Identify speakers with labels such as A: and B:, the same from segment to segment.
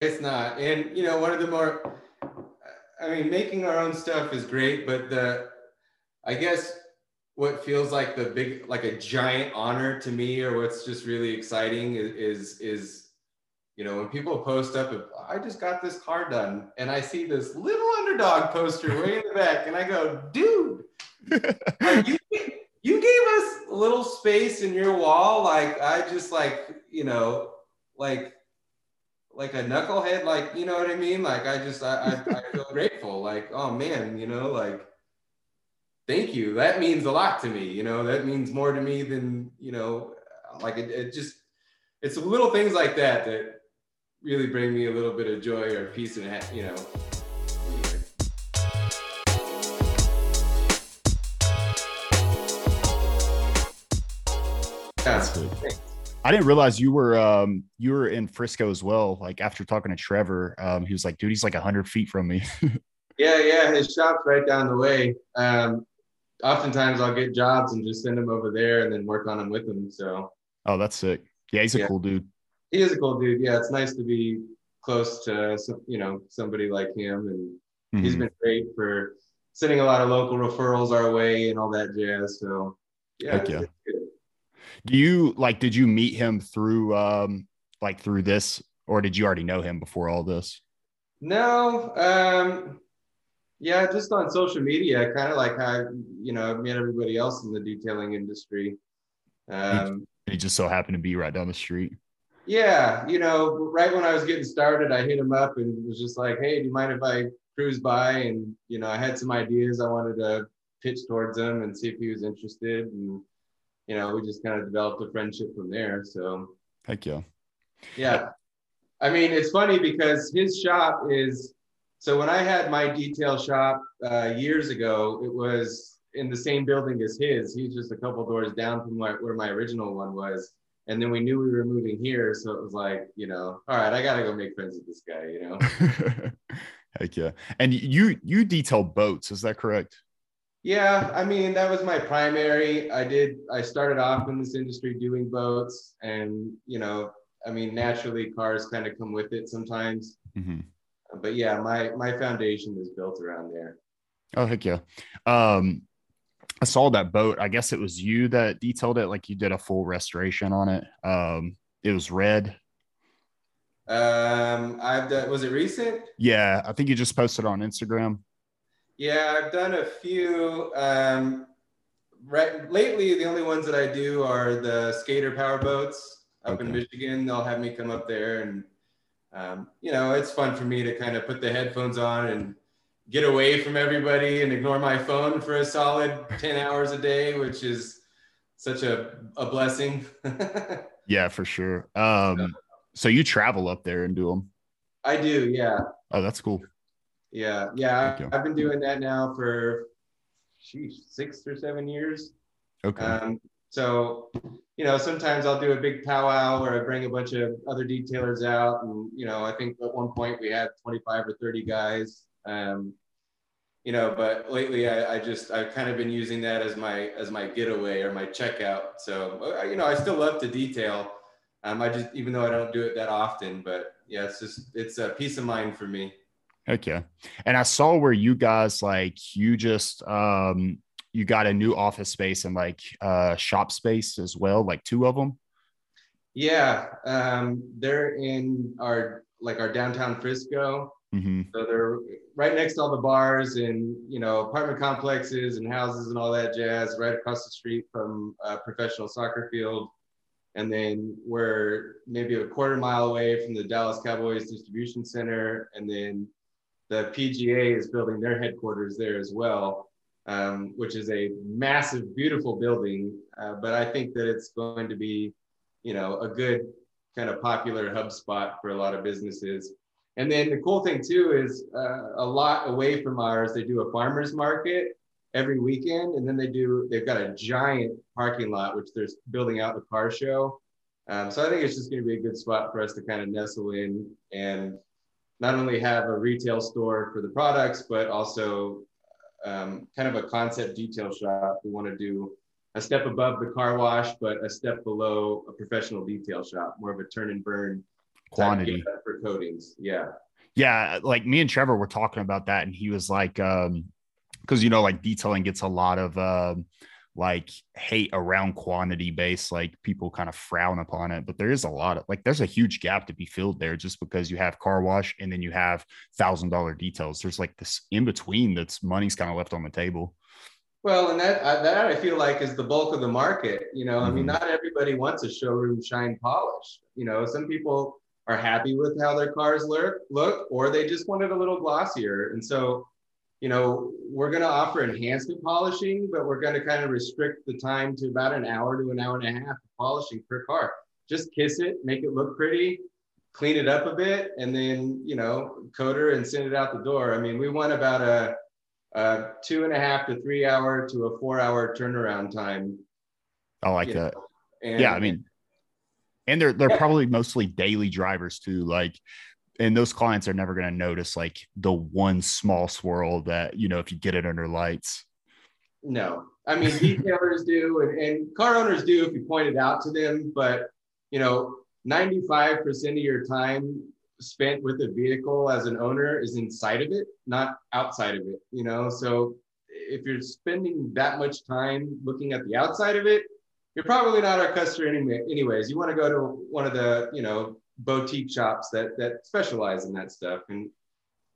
A: It's not. And you know, one of the more I mean, making our own stuff is great, but the I guess what feels like the big like a giant honor to me or what's just really exciting is is, is you know when people post up oh, i just got this car done and i see this little Undrdog poster way in the back and i go dude you, you gave us a little space in your wall like i just like you know like like a knucklehead like you know what i mean like i just i, I, I feel grateful like oh man you know like thank you. That means a lot to me. You know, that means more to me than, you know, like it, it just, it's little things like that that really bring me a little bit of joy or peace and, you know,
B: That's good. I didn't realize you were um you were in Frisco as well. Like after talking to Trevor, um, he was like, dude, he's like hundred feet from me.
A: yeah, yeah, his shop's right down the way. Um, oftentimes I'll get jobs and just send them over there and then work on them with him. So.
B: Oh, that's sick. Yeah, he's a yeah. cool dude.
A: He is a cool dude. Yeah, it's nice to be close to you know somebody like him, and mm-hmm. he's been great for sending a lot of local referrals our way and all that jazz. So yeah. Yeah.
B: Do you like? Did you meet him through um like through this, or did you already know him before all this?
A: No, um, yeah, just on social media, kind of like how you know I've met everybody else in the detailing industry.
B: Um, he, he just so happened to be right down the street.
A: Yeah, you know, right when I was getting started, I hit him up and was just like, "Hey, do you mind if I cruise by?" And you know, I had some ideas I wanted to pitch towards him and see if he was interested, and you know, we just kind of developed a friendship from there. So,
B: heck yeah,
A: yeah. I mean, it's funny because his shop is so when I had my detail shop uh, years ago, it was in the same building as his. He's just a couple doors down from where, where my original one was. And then we knew we were moving here, so it was like, you know, all right, I gotta go make friends with this guy, you know.
B: Heck yeah! And you you detail boats, is that correct?
A: Yeah, I mean that was my primary. I did. I started off in this industry doing boats, and you know, I mean, naturally, cars kind of come with it sometimes. Mm-hmm but yeah, my my foundation is built around there.
B: Oh heck yeah. Um I saw that boat. I guess it was you that detailed it, like you did a full restoration on it. Um it was red.
A: Um I've done was it recent?
B: Yeah, I think you just posted on Instagram.
A: Yeah, I've done a few. Um right lately the only ones that I do are the skater power boats up okay. in Michigan. They'll have me come up there and um, you know, it's fun for me to kind of put the headphones on and get away from everybody and ignore my phone for a solid 10 hours a day, which is such a, a blessing.
B: yeah, for sure. Um, so you travel up there and do them?
A: I do. Yeah.
B: Oh, that's cool.
A: Yeah. Yeah. I, have been doing that now for sheesh, six or seven years.
B: Okay. Um,
A: so, you know, sometimes I'll do a big powwow where I bring a bunch of other detailers out. And, you know, I think at one point we had 25 or 30 guys. Um, you know, but lately I, I just, I've kind of been using that as my, as my getaway or my checkout. So, uh, you know, I still love to detail. Um, I just, even though I don't do it that often, but yeah, it's just, it's a peace of mind for me.
B: Heck yeah. And I saw where you guys like, you just, um, you got a new office space and like uh shop space as well, like two of them.
A: Yeah, um, they're in our like our downtown Frisco. Mm-hmm. So they're right next to all the bars and you know apartment complexes and houses and all that jazz. Right across the street from a professional soccer field, and then we're maybe a quarter mile away from the Dallas Cowboys distribution center, and then the PGA is building their headquarters there as well um, which is a massive, beautiful building. Uh, but I think that it's going to be, you know, a good kind of popular hub spot for a lot of businesses. And then the cool thing too is uh, a lot away from ours, they do a farmers market every weekend, and then they do they've got a giant parking lot which they're building out the car show. Um, so I think it's just going to be a good spot for us to kind of nestle in and not only have a retail store for the products, but also um, kind of a concept detail shop. We want to do a step above the car wash, but a step below a professional detail shop, more of a turn and burn
B: quantity
A: for coatings. Yeah.
B: Yeah. Like me and Trevor were talking about that, and he was like, um, because you know, like detailing gets a lot of um like hate around quantity based like people kind of frown upon it but there is a lot of like there's a huge gap to be filled there just because you have car wash and then you have thousand dollar details there's like this in between that's money's kind of left on the table
A: well and that that i feel like is the bulk of the market you know mm-hmm. i mean mm-hmm. not everybody wants a showroom shine polish you know some people are happy with how their cars look look or they just want it a little glossier and so you know, we're going to offer enhancement polishing, but we're going to kind of restrict the time to about an hour to an hour and a half of polishing per car. Just kiss it, make it look pretty, clean it up a bit, and then, you know, coater and send it out the door. I mean, we want about a, a two and a half to three hour to a four hour turnaround time.
B: I like that. And, yeah. I mean, and they're, they're yeah. probably mostly daily drivers too. Like and those clients are never going to notice like the one small swirl that you know if you get it under lights.
A: No. I mean detailers do and, and, car owners do if you point it out to them but you know 95% of your time spent with a vehicle as an owner is inside of it not outside of it you know? So if you're spending that much time looking at the outside of it you're probably not our customer anyway, anyways. You want to go to one of the you know boutique shops that that specialize in that stuff. And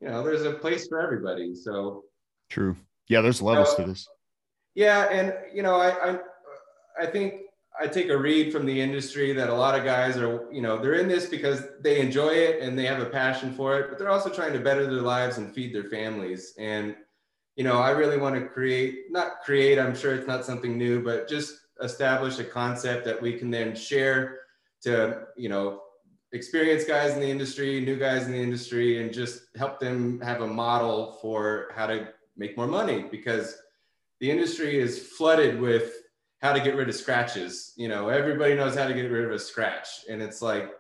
A: you know there's a place for everybody. So
B: true. Yeah there's levels to this.
A: Yeah and you know I, I i think i take a read from the industry that a lot of guys are you know they're in this because they enjoy it and they have a passion for it but they're also trying to better their lives and feed their families. And you know i really want to create not create i'm sure it's not something new but just establish a concept that we can then share to you know experienced guys in the industry, new guys in the industry, and just help them have a model for how to make more money because the industry is flooded with how to get rid of scratches. You know, everybody knows how to get rid of a scratch. And it's like,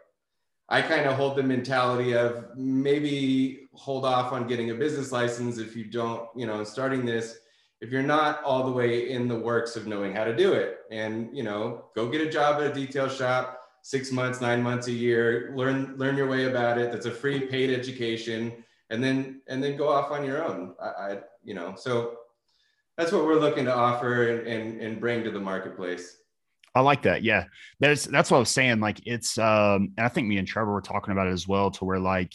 A: I kind of hold the mentality of maybe hold off on getting a business license if you don't, you know, starting this, if you're not all the way in the works of knowing how to do it. And, you know, go get a job at a detail shop six months, nine months, a year, learn learn your way about it. That's a free paid education, and then and then go off on your own. I, I you know so that's what we're looking to offer and, and, and bring to the marketplace.
B: I like that. Yeah. There's that's what I was saying. Like it's um I think me and Trevor were talking about it as well to where like,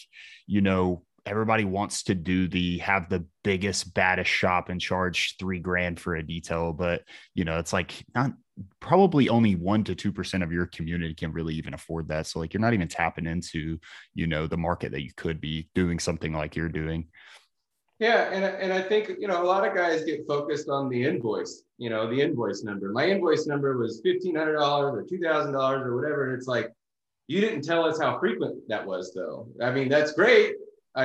B: you know, everybody wants to do the have the biggest baddest shop and charge three grand for a detail but you know it's like not probably only one to two percent of your community can really even afford that. So like you're not even tapping into you know the market that you could be doing something like you're doing.
A: Yeah and, and i think you know a lot of guys get focused on the invoice you know the invoice number. My invoice number was $1500 or $2000 or whatever and it's like you didn't tell us how frequent that was though. I mean that's great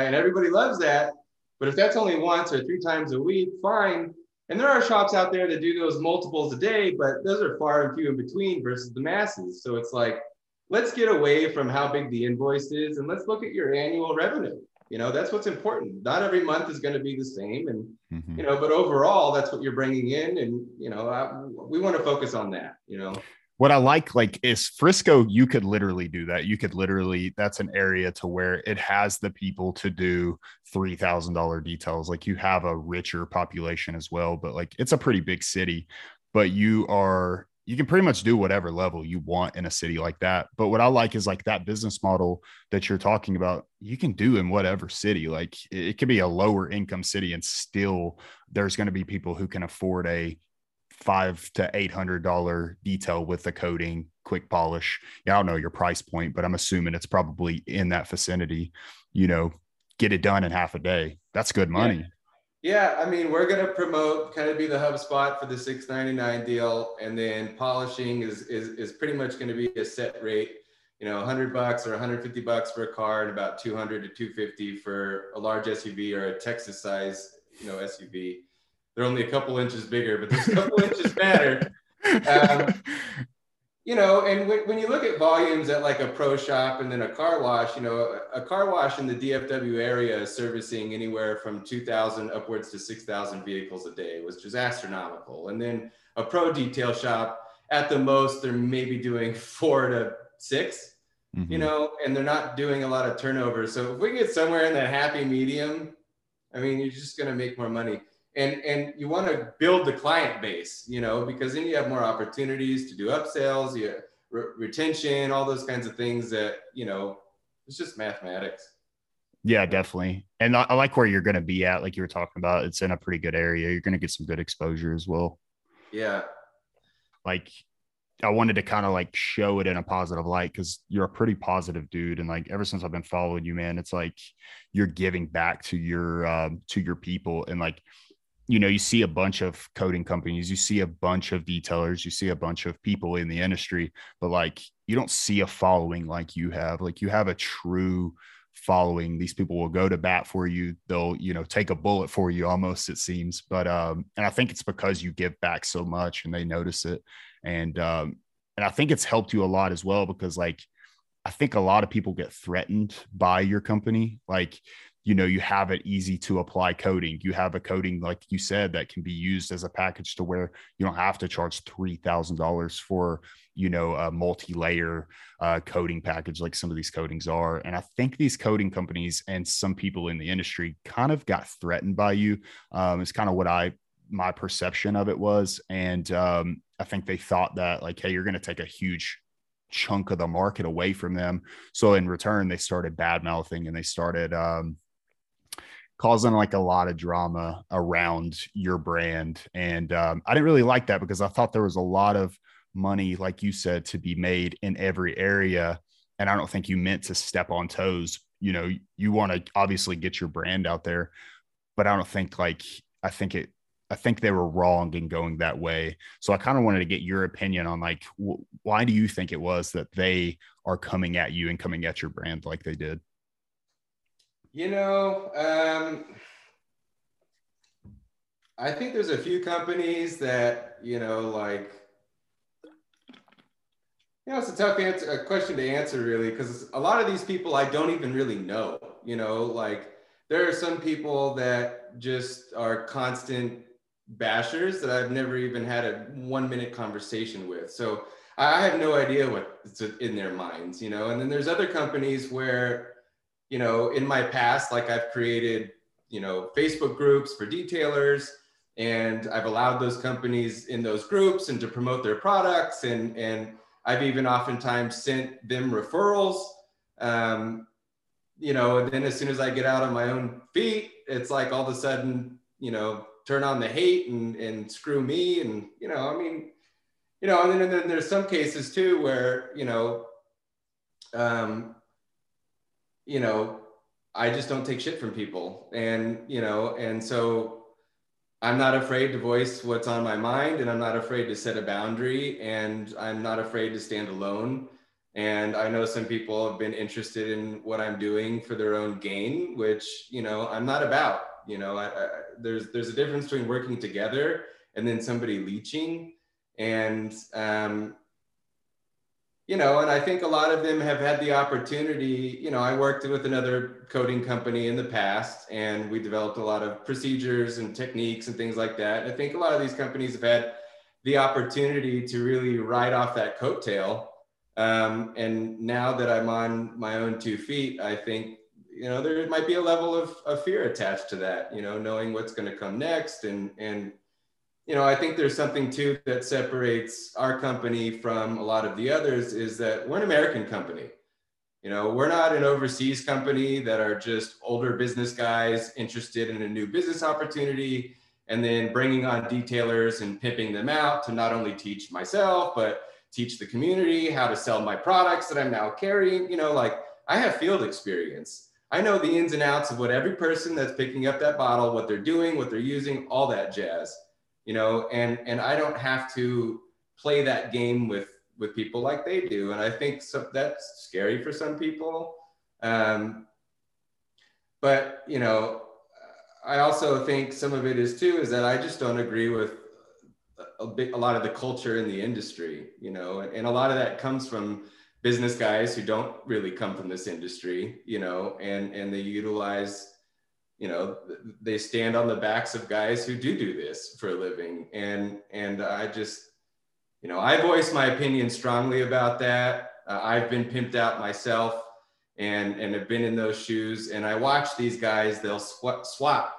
A: and everybody loves that. But if that's only once or three times a week, fine. And there are shops out there that do those multiples a day, but those are far and few in between versus the masses. So it's like, let's get away from how big the invoice is and let's look at your annual revenue. You know, that's what's important. Not every month is going to be the same. And, mm-hmm. you know, but overall, that's what you're bringing in. And, you know, I, we want to focus on that, you know
B: what I like like is Frisco, you could literally do that. You could literally that's an area to where it has the people to do three thousand dollar details. Like you have a richer population as well, but like it's a pretty big city. But you are you can pretty much do whatever level you want in a city like that. But what I like is like that business model that you're talking about, you can do in whatever city. Like it could be a lower income city and still there's going to be people who can afford a five to eight hundred dollar detail with the coating, quick polish. Yeah, I don't know your price point, but I'm assuming it's probably in that vicinity. You know, get it done in half a day. That's good money.
A: Yeah. Yeah, I mean, we're gonna promote, kind of be the hub spot for the 699 deal, and then polishing is is is pretty much gonna be a set rate. You know, 100 bucks or 150 bucks for a car, and about 200 to 250 for a large SUV or a Texas size, you know, SUV. They're only a couple inches bigger, but this couple inches matter. Um, you know, and when, when you look at volumes at like a pro shop and then a car wash, you know, a, a car wash in the DFW area is servicing anywhere from 2,000 upwards to 6,000 vehicles a day, which is astronomical. And then a pro detail shop, at the most, they're maybe doing four to six. mm-hmm. you know, and they're not doing a lot of turnover. So if we get somewhere in that happy medium, I mean, you're just going to make more money. And, and you want to build the client base, you know, because then you have more opportunities to do upsells, you re- retention, all those kinds of things that, you know, it's just mathematics.
B: Yeah, definitely. And I, I like where you're going to be at. Like you were talking about, it's in a pretty good area. You're going to get some good exposure as well.
A: Yeah.
B: Like I wanted to kind of like show it in a positive light because you're a pretty positive dude. And like ever since I've been following you, man, it's like you're giving back to your um, to your people. And like, you know, you see a bunch of coating companies, you see a bunch of detailers, you see a bunch of people in the industry, but like you don't see a following like you have. Like you have a true following. These people will go to bat for you. They'll you know take a bullet for you almost it seems. But um and i think it's because you give back so much and they notice it. And um and i think it's helped you a lot as well because like i think a lot of people get threatened by your company. Like you know you have it easy to apply coating. You have a coating like you said that can be used as a package to where you don't have to charge $3000 for you know a multi-layer uh, coating package like some of these coatings are. And i think these coating companies and some people in the industry kind of got threatened by you. Um, it's kind of what i my perception of it was. And um, i think they thought that like hey you're going to take a huge chunk of the market away from them. So in return they started bad mouthing and they started um, causing like a lot of drama around your brand. And um, I didn't really like that because I thought there was a lot of money, like you said, to be made in every area. And I don't think you meant to step on toes. You know, you want to obviously get your brand out there, but I don't think like, I think it, I think they were wrong in going that way. So I kind of wanted to get your opinion on like, why do you think it was that they are coming at you and coming at your brand like they did?
A: You know, um, I think there's a few companies that, you know, like, you know, it's a tough answer, a question to answer really, because a lot of these people I don't even really know, you know, like there are some people that just are constant bashers that I've never even had a one minute conversation with. So I have no idea what's in their minds, you know, and then there's other companies where you know, in my past, like I've created, you know, Facebook groups for detailers and I've allowed those companies in those groups and to promote their products. And, and I've even oftentimes sent them referrals. Um, you know, and then as soon as I get out on my own feet, it's like all of a sudden, you know, turn on the hate and, and screw me. And, you know, I mean, you know, and then, and then there's some cases too where, you know, um, you know, I just don't take shit from people. And, you know, and so I'm not afraid to voice what's on my mind and I'm not afraid to set a boundary and I'm not afraid to stand alone. And I know some people have been interested in what I'm doing for their own gain, which, you know, I'm not about, you know, I, I, there's, there's a difference between working together and then somebody leeching. And, um, you know, and I think a lot of them have had the opportunity. You know, I worked with another coating company in the past, and we developed a lot of procedures and techniques and things like that. And I think a lot of these companies have had the opportunity to really ride off that coattail. Um, and now that I'm on my own two feet, I think you know there might be a level of, of fear attached to that. You know, knowing what's going to come next and and you know, I think there's something too that separates our company from a lot of the others is that we're an American company. You know, we're not an overseas company that are just older business guys interested in a new business opportunity and then bringing on detailers and pimping them out to not only teach myself, but teach the community how to sell my products that I'm now carrying. You know, like I have field experience. I know the ins and outs of what every person that's picking up that bottle, what they're doing, what they're using, all that jazz you know, and and I don't have to play that game with with people like they do, and I think so, that's scary for some people. Um, but you know, I also think some of it is too is that I just don't agree with a, bit, a lot of the culture in the industry, you know, and, and a lot of that comes from business guys who don't really come from this industry, you know, and and they utilize you know they stand on the backs of guys who do do this for a living and and i just you know i voice my opinion strongly about that Uh, I've been pimped out myself and, and have been in those shoes. And I watch these guys, they'll swap, swap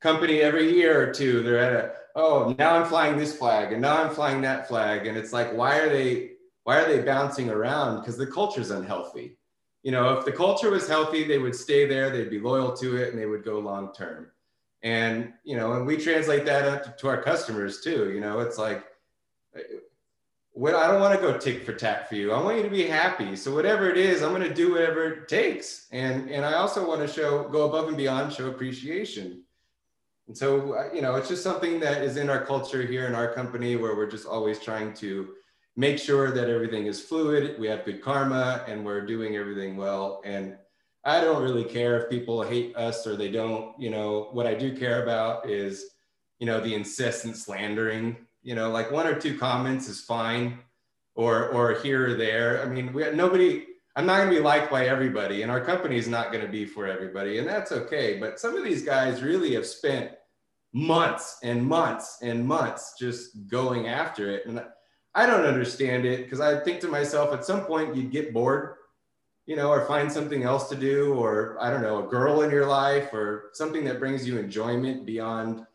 A: company every year or two. They're at a, oh, now I'm flying this flag and now I'm flying that flag. And it's like, why are they, why are they bouncing around? Because the culture's unhealthy. You know, if the culture was healthy, they would stay there, they'd be loyal to it, and they would go long term. And you know, and we translate that to our customers too. You know, it's like, what I don't want to go tick for tack for you. I want you to be happy. So whatever it is, I'm going to do whatever it takes. And and I also want to show go above and beyond, show appreciation. And so, you know, it's just something that is in our culture here in our company where we're just always trying to make sure that everything is fluid, we have good karma, and we're doing everything well. And I don't really care if people hate us or they don't. You know, what I do care about is, you know, the incessant slandering. You know, like one or two comments is fine, or or here or there. I mean, we nobody. I'm not going to be liked by everybody, and our company is not going to be for everybody, and that's okay. But some of these guys really have spent months and months and months just going after it, and I don't understand it because I think to myself, at some point you'd get bored, you know, or find something else to do, or I don't know, a girl in your life, or something that brings you enjoyment beyond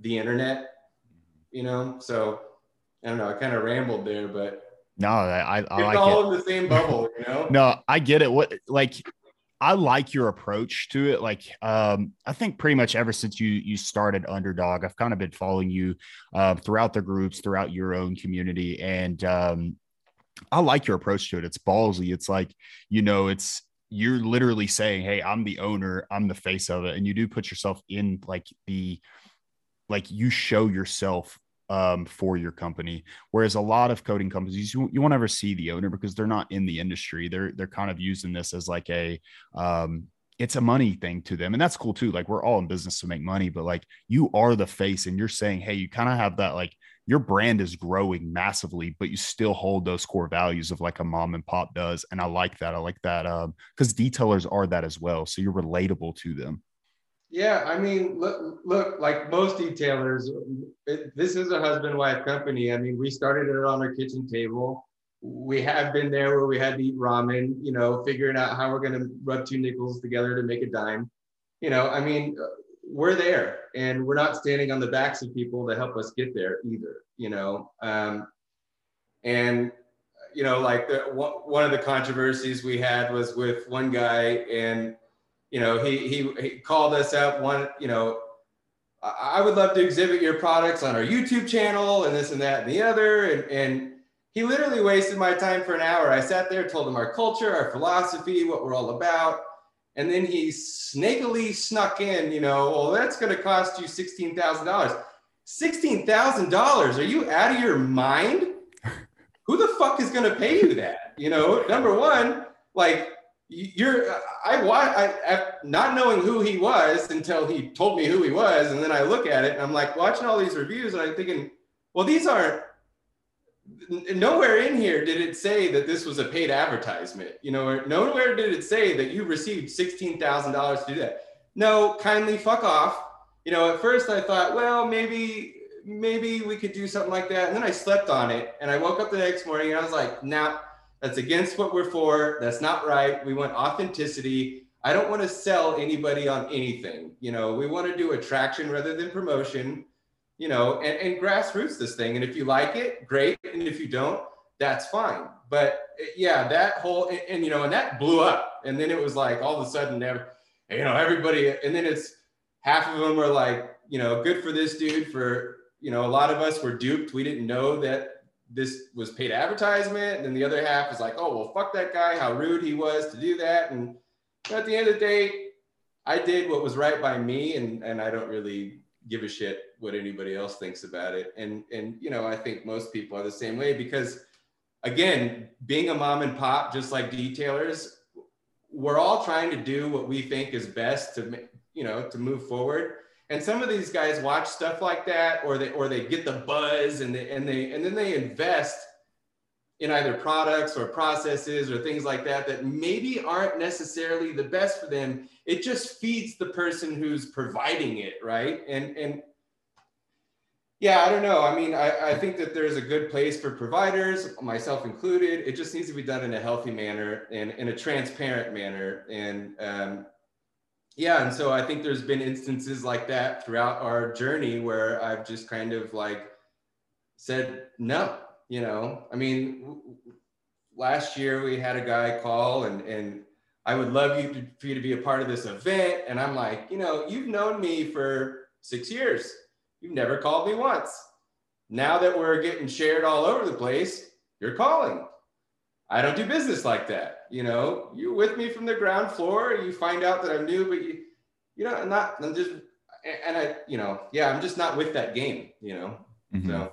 A: the internet, you know. So I don't know. I kind of rambled there, but
B: no, I, I, I like
A: all it. in the same bubble, you know.
B: no, I get it. What like I like your approach to it. Like, um, I think pretty much ever since you you started Undrdog, I've kind of been following you uh, throughout the groups, throughout your own community, and um, I like your approach to it. It's ballsy. It's like you know, it's you're literally saying, "Hey, I'm the owner. I'm the face of it," and you do put yourself in like the like you show yourself um, for your company. Whereas a lot of coating companies, you, you won't ever see the owner because they're not in the industry. They're they're kind of using this as like a um, it's a money thing to them, and that's cool too. Like we're all in business to make money, but like you are the face, and you're saying, hey, you kind of have that like your brand is growing massively, but you still hold those core values of like a mom and pop does. And I like that. I like that um because detailers are that as well. So you're relatable to them.
A: Yeah, I mean, look, look, like most detailers, it, this is a husband-wife company. I mean, we started it on our kitchen table. We have been there where we had to eat ramen, you know, figuring out how we're going to rub two nickels together to make a dime. You know, I mean, we're there, and we're not standing on the backs of people to help us get there either. You know, um, and you know, like the, one of the controversies we had was with one guy and you know, he, he, he called us up one, you know, I would love to exhibit your products on our YouTube channel and this and that and the other. And, and he literally wasted my time for an hour. I sat there, told him our culture, our philosophy, what we're all about. And then he snakily snuck in, you know, well, that's going to cost you $16,000. $16,000. Are you out of your mind? Who the fuck is going to pay you that? You know, number one, like you're I, I I not knowing who he was until he told me who he was, and then I look at it and I'm like watching all these reviews and I'm thinking, well, these aren't. Nowhere in here did it say that this was a paid advertisement. You know, nowhere did it say that you received sixteen thousand dollars to do that. No, kindly fuck off. You know, at first I thought, well, maybe maybe we could do something like that, and then I slept on it, and I woke up the next morning and I was like, nah that's against what we're for. That's not right. We want authenticity. I don't want to sell anybody on anything. You know, we want to do attraction rather than promotion, you know, and, and grassroots this thing. And if you like it, great. And if you don't, that's fine. But yeah, that whole, and, and you know, and that blew up. And then it was like all of a sudden, you know, everybody, and then it's half of them were like, you know, good for this dude for, you know, a lot of us were duped. We didn't know that this was paid advertisement. And then the other half is like, oh, well, fuck that guy, how rude he was to do that. And at the end of the day, I did what was right by me, and, and I don't really give a shit what anybody else thinks about it. And, and, you know, I think most people are the same way because, again, being a mom and pop, just like detailers, we're all trying to do what we think is best to, you know, to move forward and some of these guys watch stuff like that or they or they get the buzz and they and they and then they invest in either products or processes or things like that that maybe aren't necessarily the best for them it just feeds the person who's providing it right and and Yeah, I don't know. I mean, I, I think that there's a good place for providers, myself included. It just needs to be done in a healthy manner and in a transparent manner. And um, yeah, and so I think there's been instances like that throughout our journey where I've just kind of like said no. You know, I mean, last year we had a guy call and and I would love you to, for you to be a part of this event. And I'm like, you know, you've known me for six years You've never called me once. Now that we're getting shared all over the place, you're calling. I don't do business like that. You know, you're with me from the ground floor. You find out that I'm new, but you, you know, I'm not. I'm just, and I, you know, yeah, I'm just not with that game. You know, mm-hmm. so.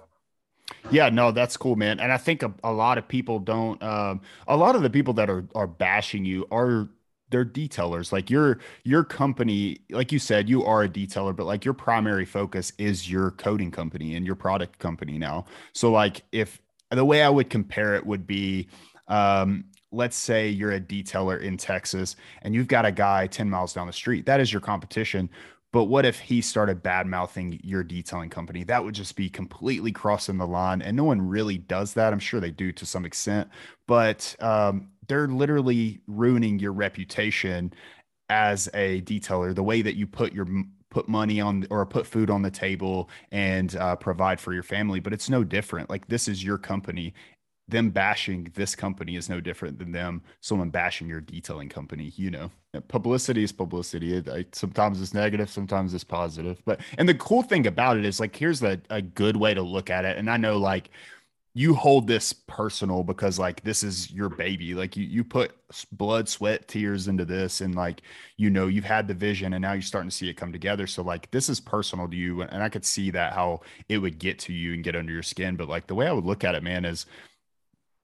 B: Yeah, no, that's cool, man. And I think a, a lot of people don't. Um, a lot of the people that are are bashing you are they're detailers like your your company like you said you are a detailer but like your primary focus is your coating company and your product company now so like if the way i would compare it would be um, let's say you're a detailer in Texas and you've got a guy 10 miles down the street. That is your competition. But what if he started bad mouthing your detailing company? That would just be completely crossing the line. And no one really does that. I'm sure they do to some extent, but um, they're literally ruining your reputation as a detailer. The way that you put your put money on or put food on the table and uh, provide for your family, but it's no different. Like this is your company. Them bashing this company is no different than them someone bashing your detailing company. You know, publicity is publicity. It, I, sometimes it's negative, sometimes it's positive. But and the cool thing about it is like here's the, a good way to look at it. And I know like you hold this personal because like this is your baby like you you put blood sweat tears into this and like you know you've had the vision and now you're starting to see it come together so like this is personal to you and i could see that how it would get to you and get under your skin but like the way i would look at it man is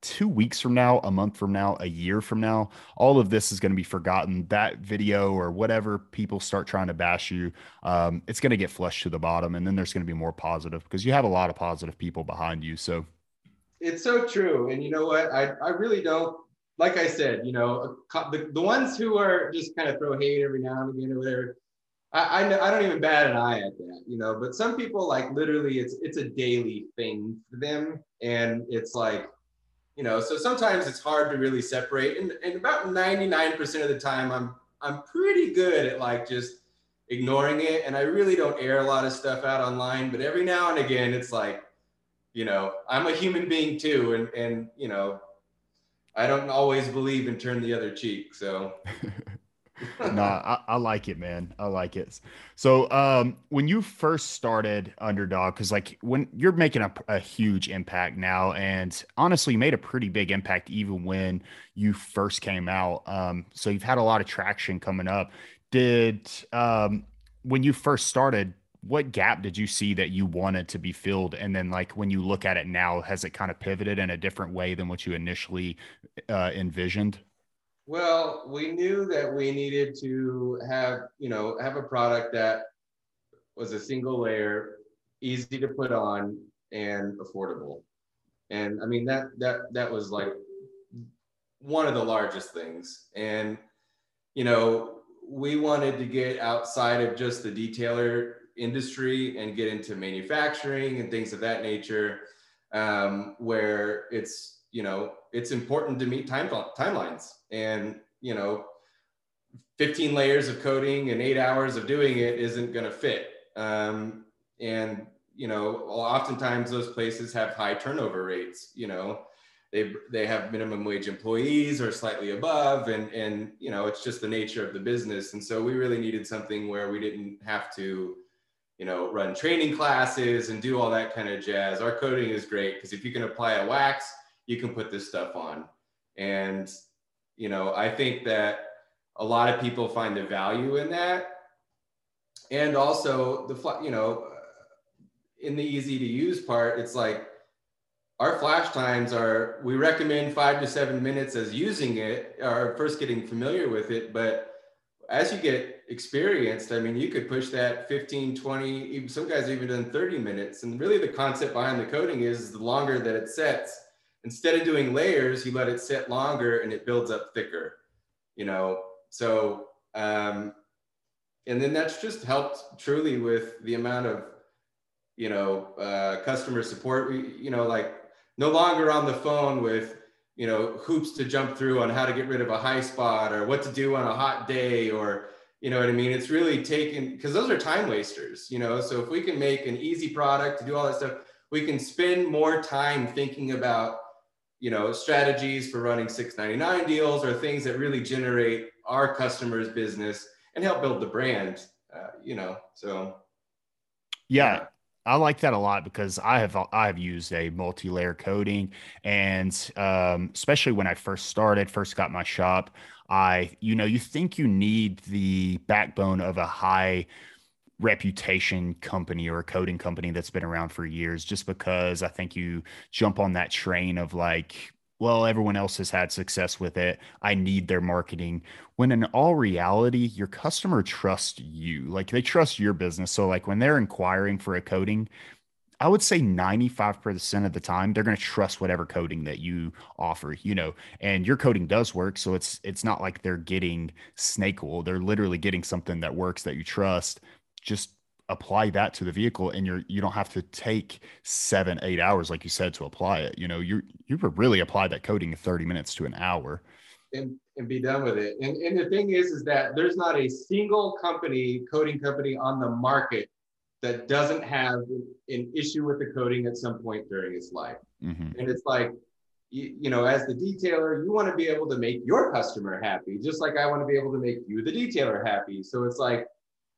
B: two weeks from now a month from now a year from now all of this is going to be forgotten that video or whatever people start trying to bash you um, it's going to get flushed to the bottom and then there's going to be more positive because you have a lot of positive people behind you so
A: it's so true. And you know what? I, I really don't, like I said, you know, the, the ones who are just kind of throw hate every now and again or whatever, I, I, I don't even bat an eye at that, you know, but some people like literally it's, it's a daily thing for them. And it's like, you know, so sometimes it's hard to really separate. And, and about 99% of the time, I'm, I'm pretty good at like just ignoring it. And I really don't air a lot of stuff out online, but every now and again, it's like, you know, I'm a human being too, and and you know, I don't always believe and turn the other cheek. So.
B: no, I, I, like it, man. I like it. So, um, when you first started Undrdog, because like when you're making a, a, huge impact now, and honestly, made a pretty big impact even when you first came out. Um, so you've had a lot of traction coming up. Did um, when you first started, what gap did you see that you wanted to be filled and then like when you look at it now has it kind of pivoted in a different way than what you initially uh, envisioned
A: well we knew that we needed to have you know have a product that was a single layer easy to put on and affordable. And i mean that that that was like one of the largest things. And you know we wanted to get outside of just the detailer industry and get into manufacturing and things of that nature, um, where it's you know it's important to meet time timelines and you know 15 layers of coating and eight hours of doing it isn't going to fit. Um, and you know, oftentimes those places have high turnover rates. You know, they they have minimum wage employees or slightly above, and and you know, it's just the nature of the business. And so we really needed something where we didn't have to you know, run training classes and do all that kind of jazz. Our coating is great because if you can apply a wax, you can put this stuff on. And, you know, I think that a lot of people find the value in that. And also the, you know, in the easy to use part, it's like our flash times are, we recommend five to seven minutes as using it or first getting familiar with it. But as you get experienced, I mean, you could push that 15, 20, even some guys even done 30 minutes. And really the concept behind the coating is the longer that it sets, instead of doing layers, you let it sit longer and it builds up thicker, you know? So, um, and then that's just helped truly with the amount of, you know, uh, customer support. We, you know, like no longer on the phone with, you know, hoops to jump through on how to get rid of a high spot or what to do on a hot day or, you know what I mean? It's really taken because those are time wasters, you know. So if we can make an easy product to do all that stuff, we can spend more time thinking about, you know, strategies for running 699 deals or things that really generate our customers' business and help build the brand, uh, you know. So
B: yeah, I like that a lot because I have I have used a multi-layer coating, and um, especially when I first started, first got my shop, I you know you think you need the backbone of a high reputation company or a coating company that's been around for years, just because I think you jump on that train of like well, everyone else has had success with it. I need their marketing. When in all reality, your customer trusts you. Like they trust your business. So, like when they're inquiring for a coating, I would say 95% of the time they're going to trust whatever coating that you offer, you know, and your coating does work. So it's it's not like they're getting snake oil. They're literally getting something that works that you trust. Just apply that to the vehicle and you're you don't have to take seven eight hours like you said to apply it. You know you you really apply that coating in 30 minutes to an hour.
A: And, and be done with it. And, and the thing is is that there's not a single company coating company on the market that doesn't have an issue with the coating at some point during its life. Mm-hmm. and it's like you, you know as the detailer you want to be able to make your customer happy just like i want to be able to make you the detailer happy. So it's like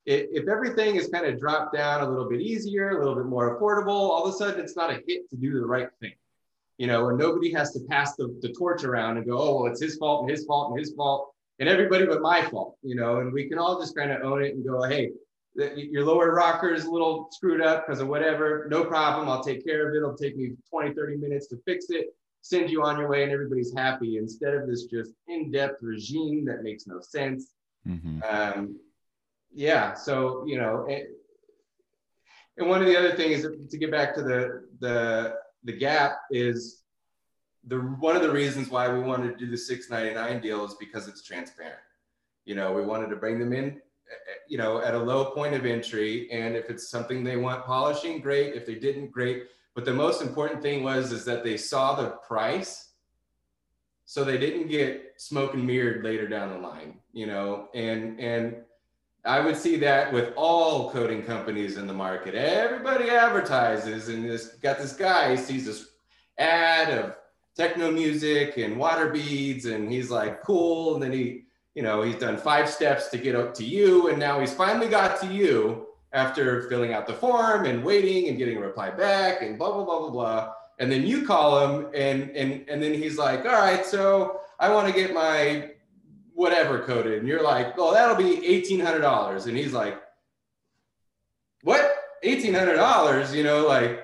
A: if everything is kind of dropped down a little bit easier, a little bit more affordable, all of a sudden it's not a hit to do the right thing. You know, and nobody has to pass the, the torch around and go, oh, well, it's his fault and his fault and his fault and everybody but my fault, you know, and we can all just kind of own it and go, hey, your lower rocker is a little screwed up because of whatever, no problem. I'll take care of it. It'll take me 20, 30 minutes to fix it, send you on your way, and everybody's happy instead of this just in depth regime that makes no sense. Mm-hmm. Um, yeah, so you know, and, and one of the other things to get back to the the the gap is the one of the reasons why we wanted to do the 699 deal is because it's transparent. You know, we wanted to bring them in, you know, at a low point of entry, and if it's something they want polishing, great. If they didn't, great. But the most important thing was is that they saw the price so they didn't get smoke and mirrored later down the line you know and and I would see that with all coating companies in the market. Everybody advertises, and this got this guy he sees this ad of techno music and water beads, and he's like, cool. And then he, you know, he's done five steps to get up to you, and now he's finally got to you after filling out the form and waiting and getting a reply back and blah blah blah blah blah. And then you call him, and and and then he's like, all right, so I want to get my whatever coated. And you're like, oh, that'll be $1,800. And he's like, what? $1,800? You know, like,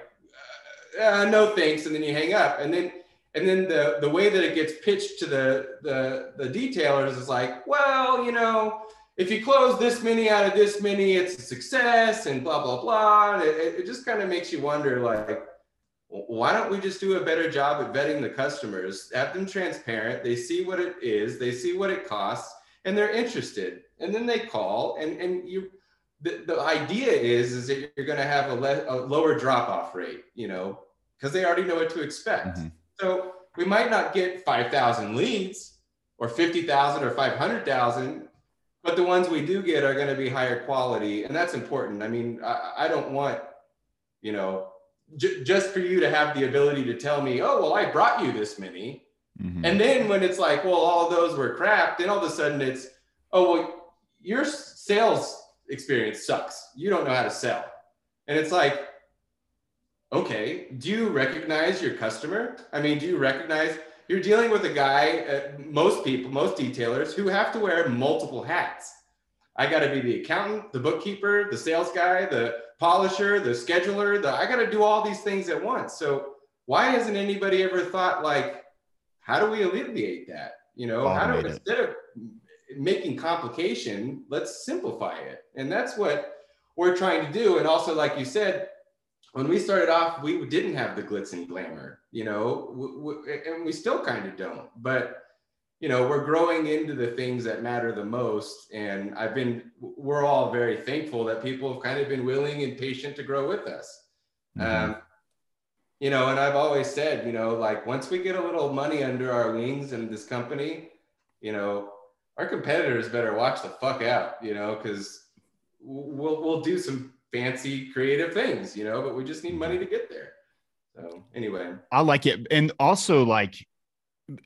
A: uh, no thanks. And then you hang up. And then, and then the, the way that it gets pitched to the, the, the detailers is like, well, you know, if you close this many out of this many, it's a success and blah, blah, blah. And it, it just kind of makes you wonder, like, why don't we just do a better job at vetting the customers have them transparent they see what it is they see what it costs and they're interested. And then they call and and you the, the idea is is that you're going to have a, le- a lower drop off rate you know because they already know what to expect. Mm-hmm. so we might not get 5000 leads or 50000 or 500000 but the ones we do get are going to be higher quality and that's important. I mean I, I don't want you know j- just for you to have the ability to tell me, oh, well, I brought you this many. Mm-hmm. And then when it's like, well, all those were crap, then all of a sudden it's, oh, well, your sales experience sucks. You don't know how to sell. And it's like, okay, do you recognize your customer? I mean, do you recognize you're dealing with a guy, uh, most people, most detailers who have to wear multiple hats. I got to be the accountant, the bookkeeper, the sales guy, the polisher, the scheduler, the I got to do all these things at once. So why hasn't anybody ever thought like, how do we alleviate that? You know, how do we, instead of making complication, let's simplify it. And that's what we're trying to do. And also, like you said, when we started off, we didn't have the glitz and glamour, you know, and we still kind of don't. But you know we're growing into the things that matter the most and i've been we're all very thankful that people have kind of been willing and patient to grow with us Mm-hmm. Um, you know, and I've always said, you know, like once we get a little money under our wings in this company, you know, our competitors better watch the fuck out, you know, because we'll we'll do some fancy creative things, you know, but we just need money to get there. So anyway,
B: I like it, and also like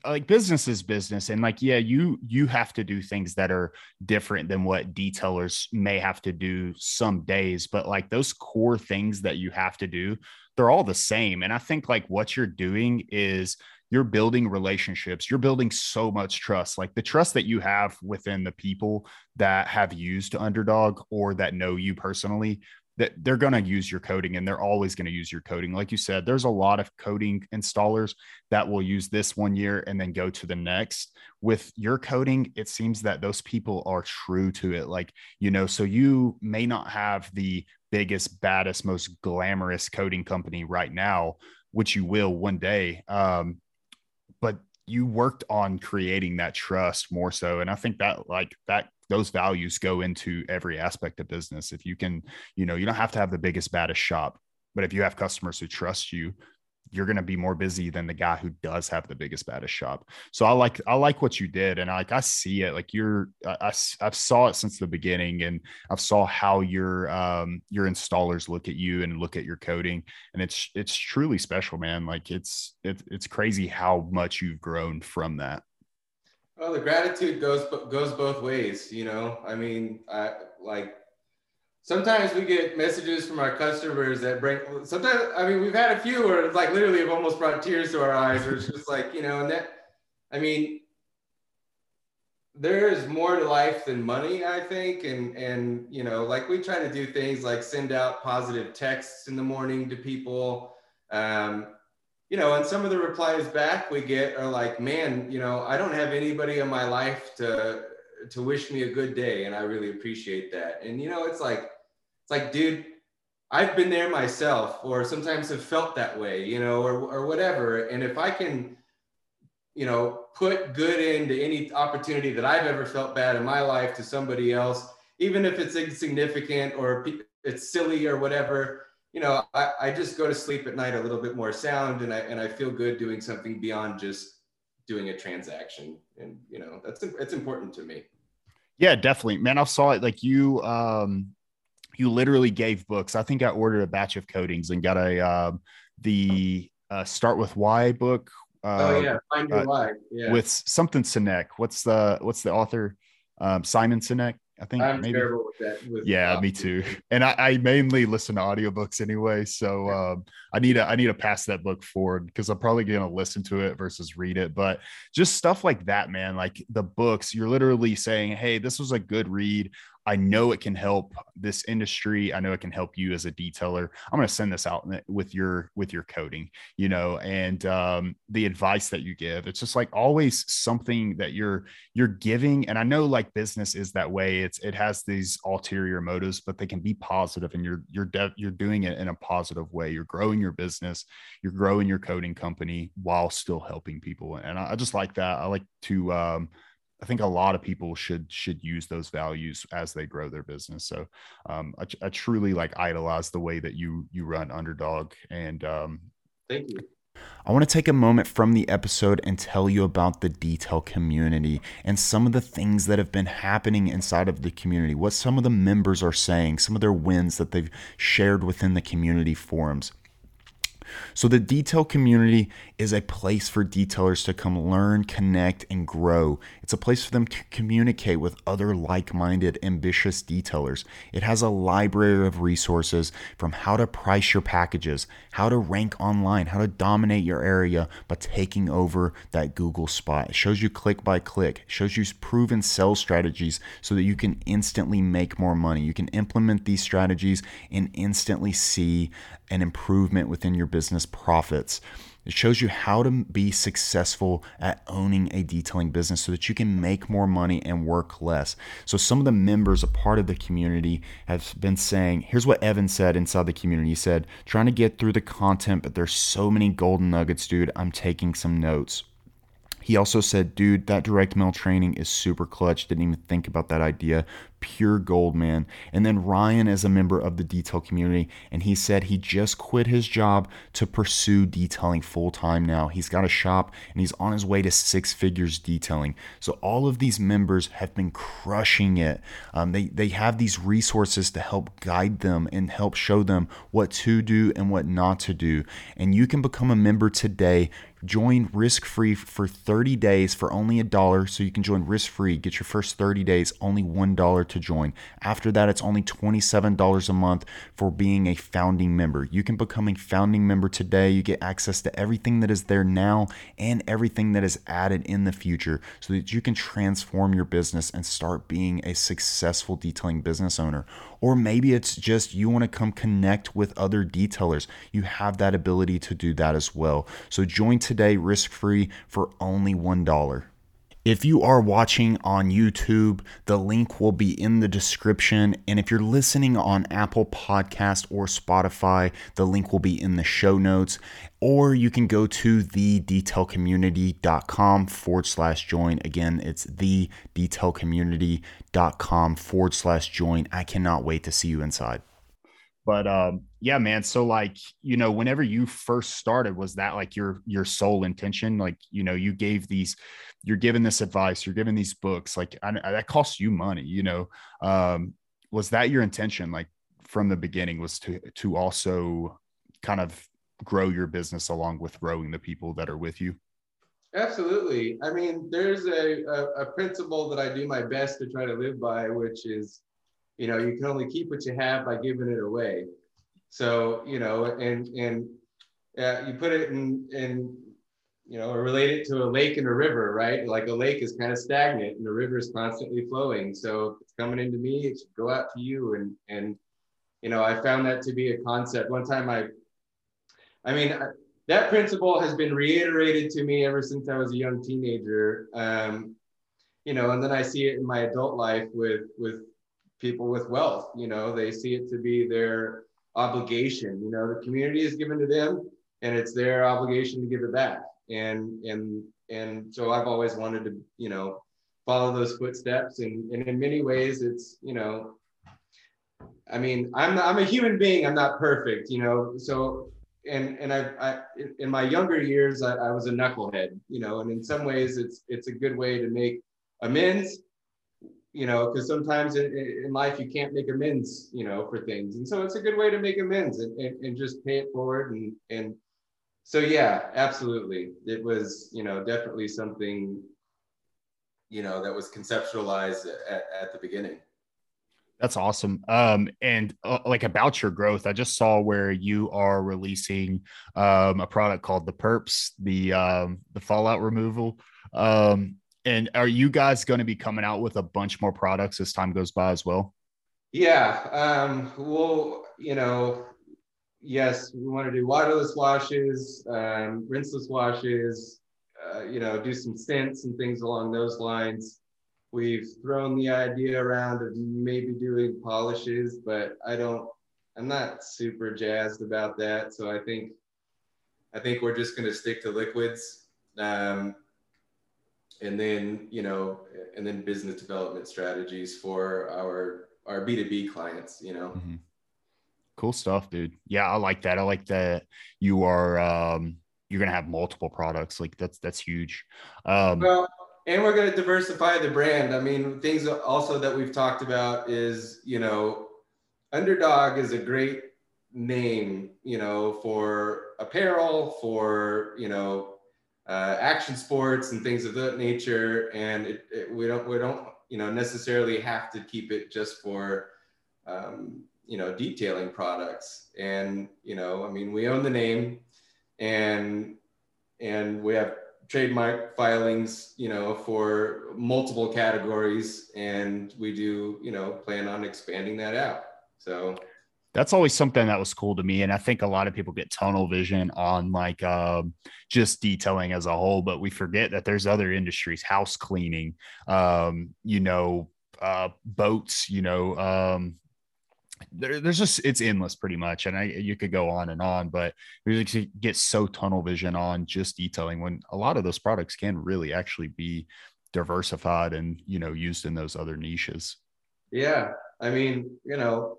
B: like business is business and like yeah you you have to do things that are different than what detailers may have to do some days but like those core things that you have to do they're all the same and i think like what you're doing is you're building relationships you're building so much trust like the trust that you have within the people that have used Undrdog or that know you personally that they're going to use your coating and they're always going to use your coating. Like you said, there's a lot of coating installers that will use this one year and then go to the next. With your coating, it seems that those people are true to it. Like, you know, so you may not have the biggest, baddest, most glamorous coating company right now, which you will one day. Um, but you worked on creating that trust more so. And I think that like that those values go into every aspect of business. If you can, you know, you don't have to have the biggest, baddest shop, but if you have customers who trust you, you're going to be more busy than the guy who does have the biggest baddest shop. So i like i like what you did and I, like i see it. Like you're I, i've saw it since the beginning and i've saw how your um your installers look at you and look at your coating and it's it's truly special man. Like it's it's it's crazy how much you've grown from that
A: well, the gratitude goes goes both ways. You know, I mean, I like sometimes we get messages from our customers that bring. Sometimes, I mean, we've had a few where it's like literally have almost brought tears to our eyes. Or it's just like you know, and that, I mean, there is more to life than money, I think, and and you know, like we try to do things like send out positive texts in the morning to people. Um, you know, and some of the replies back we get are like, man, you know, I don't have anybody in my life to to wish me a good day, and I really appreciate that. And you know, it's like, it's like, dude, I've been there myself, or sometimes have felt that way, you know, or or whatever. And if I can, you know, put good into any opportunity that I've ever felt bad in my life to somebody else, even if it's insignificant or it's silly or whatever, you know, I, I just go to sleep at night a little bit more sound and I, and I feel good doing something beyond just doing a transaction. And, you know, that's, it's important to me.
B: Yeah, definitely, man. I saw it like you, um, you literally gave books. I think I ordered a batch of coatings and got a, um, the, uh, start with why book.
A: Uh, oh yeah. Find your uh, why.
B: Yeah. With something Sinek. What's the, what's the author? Um, Simon Sinek. I think
A: I'm maybe. terrible with that. With
B: yeah, me too. And I, I, mainly listen to audiobooks anyway. So um, I need to I need to pass that book forward because I'm probably gonna listen to it versus read it. But just stuff like that, man. Like the books, you're literally saying, Hey, this was a good read. I know it can help this industry. I know it can help you as a detailer. I'm going to send this out with your with your coating, you know, and um, the advice that you give. It's just like always something that you're you're giving. And I know like business is that way. It's it has these ulterior motives, but they can be positive, and you're you're de- you're doing it in a positive way. You're growing your business. You're growing your coating company while still helping people. And I, I just like that. I like to. Um, I think a lot of people should should use those values as they grow their business. So um, I, I, truly like idolize the way that you you run Undrdog. And um,
A: thank you.
B: I want to take a moment from the episode and tell you about the detail community and some of the things that have been happening inside of the community, what some of the members are saying, some of their wins that they've shared within the community forums. So, the detail community is a place for detailers to come learn, connect, and grow. It's a place for them to communicate with other like minded, ambitious detailers. It has a library of resources from how to price your packages, how to rank online, how to dominate your area by taking over that Google spot. It shows you click by click, it shows you proven sales strategies so that you can instantly make more money. You can implement these strategies and instantly see an improvement within your business profits. It shows you how to be successful at owning a detailing business so that you can make more money and work less. So, some of the members, a part of the community, have been saying, here's what Evan said inside the community. He said, trying to get through the content, but there's so many golden nuggets, dude. I'm taking some notes. He also said, dude, that direct mail training is super clutch. Didn't even think about that idea. Pure gold, man. And then Ryan is a member of the detail community, and he said he just quit his job to pursue detailing full time now. He's got a shop and he's on his way to six figures detailing. So all of these members have been crushing it. Um, they they have these resources to help guide them and help show them what to do and what not to do. And you can become a member today. Join risk free for 30 days for only a dollar. So you can join risk free, get your first 30 days, only $1 to join. After that, it's only $27 a month for being a founding member. You can become a founding member today. You get access to everything that is there now and everything that is added in the future so that you can transform your business and start being a successful detailing business owner. Or maybe it's just you want to come connect with other detailers. You have that ability to do that as well. So join today risk free for only $1. If you are watching on YouTube, the link will be in the description. And if you're listening on Apple Podcast or Spotify, the link will be in the show notes. Or you can go to thedetailcommunity.com forward slash join. Again, it's thedetailcommunity.com forward slash join. I cannot wait to see you inside. But um, yeah, man. So like, you know, whenever you first started, was that like your your sole intention? Like, you know, you gave these, you're giving this advice, you're giving these books, like I, that costs you money, you know. Um, was that your intention, like from the beginning, was to to also kind of grow your business along with growing the people that are with you?
A: Absolutely. I mean, there's a, a, a principle that I do my best to try to live by, which is you know you can only keep what you have by giving it away. So you know and and uh, you put it in in you know relate it to a lake and a river right? Like a lake is kind of stagnant and the river is constantly flowing. So it's coming into me it should go out to you. And and you know i found that to be a concept. One time i i mean that principle has been reiterated to me ever since i was a young teenager. Um, you know and then i see it in my adult life with with people with wealth. You know, they see it to be their obligation. You know, the community is given to them, and it's their obligation to give it back. And and and so I've always wanted to, you know, follow those footsteps. And and in many ways, it's you know, I mean, I'm I'm a human being. I'm not perfect. You know, so. And and I, I in my younger years I, I was a knucklehead, you know, and in some ways it's it's a good way to make amends you know, because sometimes in, in, life you can't make amends, you know, for things. And so it's a good way to make amends and, and, and just pay it forward. And, and so, yeah, absolutely. It was, you know, definitely something, you know, that was conceptualized at, at the beginning.
B: That's awesome. Um, and uh, like about your growth, I just saw where you are releasing um, a product called the Perps, the um, the fallout removal. Um, and are you guys going to be coming out with a bunch more products as time goes by as well?
A: Yeah. Um, well, you know, yes, we want to do waterless washes, um, rinseless washes, uh, you know, do some stints and things along those lines. We've thrown the idea around of maybe doing polishes, but I don't, I'm not super jazzed about that. So I think, I think we're just going to stick to liquids. Um, and then you know and then business development strategies for our our b2b clients you know? Mm-hmm.
B: cool stuff dude. Yeah i like that. I like that you are um you're gonna have multiple products. Like that's that's huge. Um
A: well and we're going to diversify the brand. I mean things also that we've talked about is you know Undrdog is a great name you know for apparel for you know uh, action sports and things of that nature. And it, it, we don't we don't you know necessarily have to keep it just for um, you know detailing products. And you know I mean we own the name, and and we have trademark filings you know for multiple categories, and we do you know plan on expanding that out. So
B: that's always something that was cool to me and i think a lot of people get tunnel vision on like um, just detailing as a whole but we forget that there's other industries house cleaning um, you know uh, boats you know um, there, there's just it's endless pretty much and I, you could go on and on but we get so tunnel vision on just detailing when a lot of those products can really actually be diversified and you know used in those other niches.
A: Yeah, I mean, you know,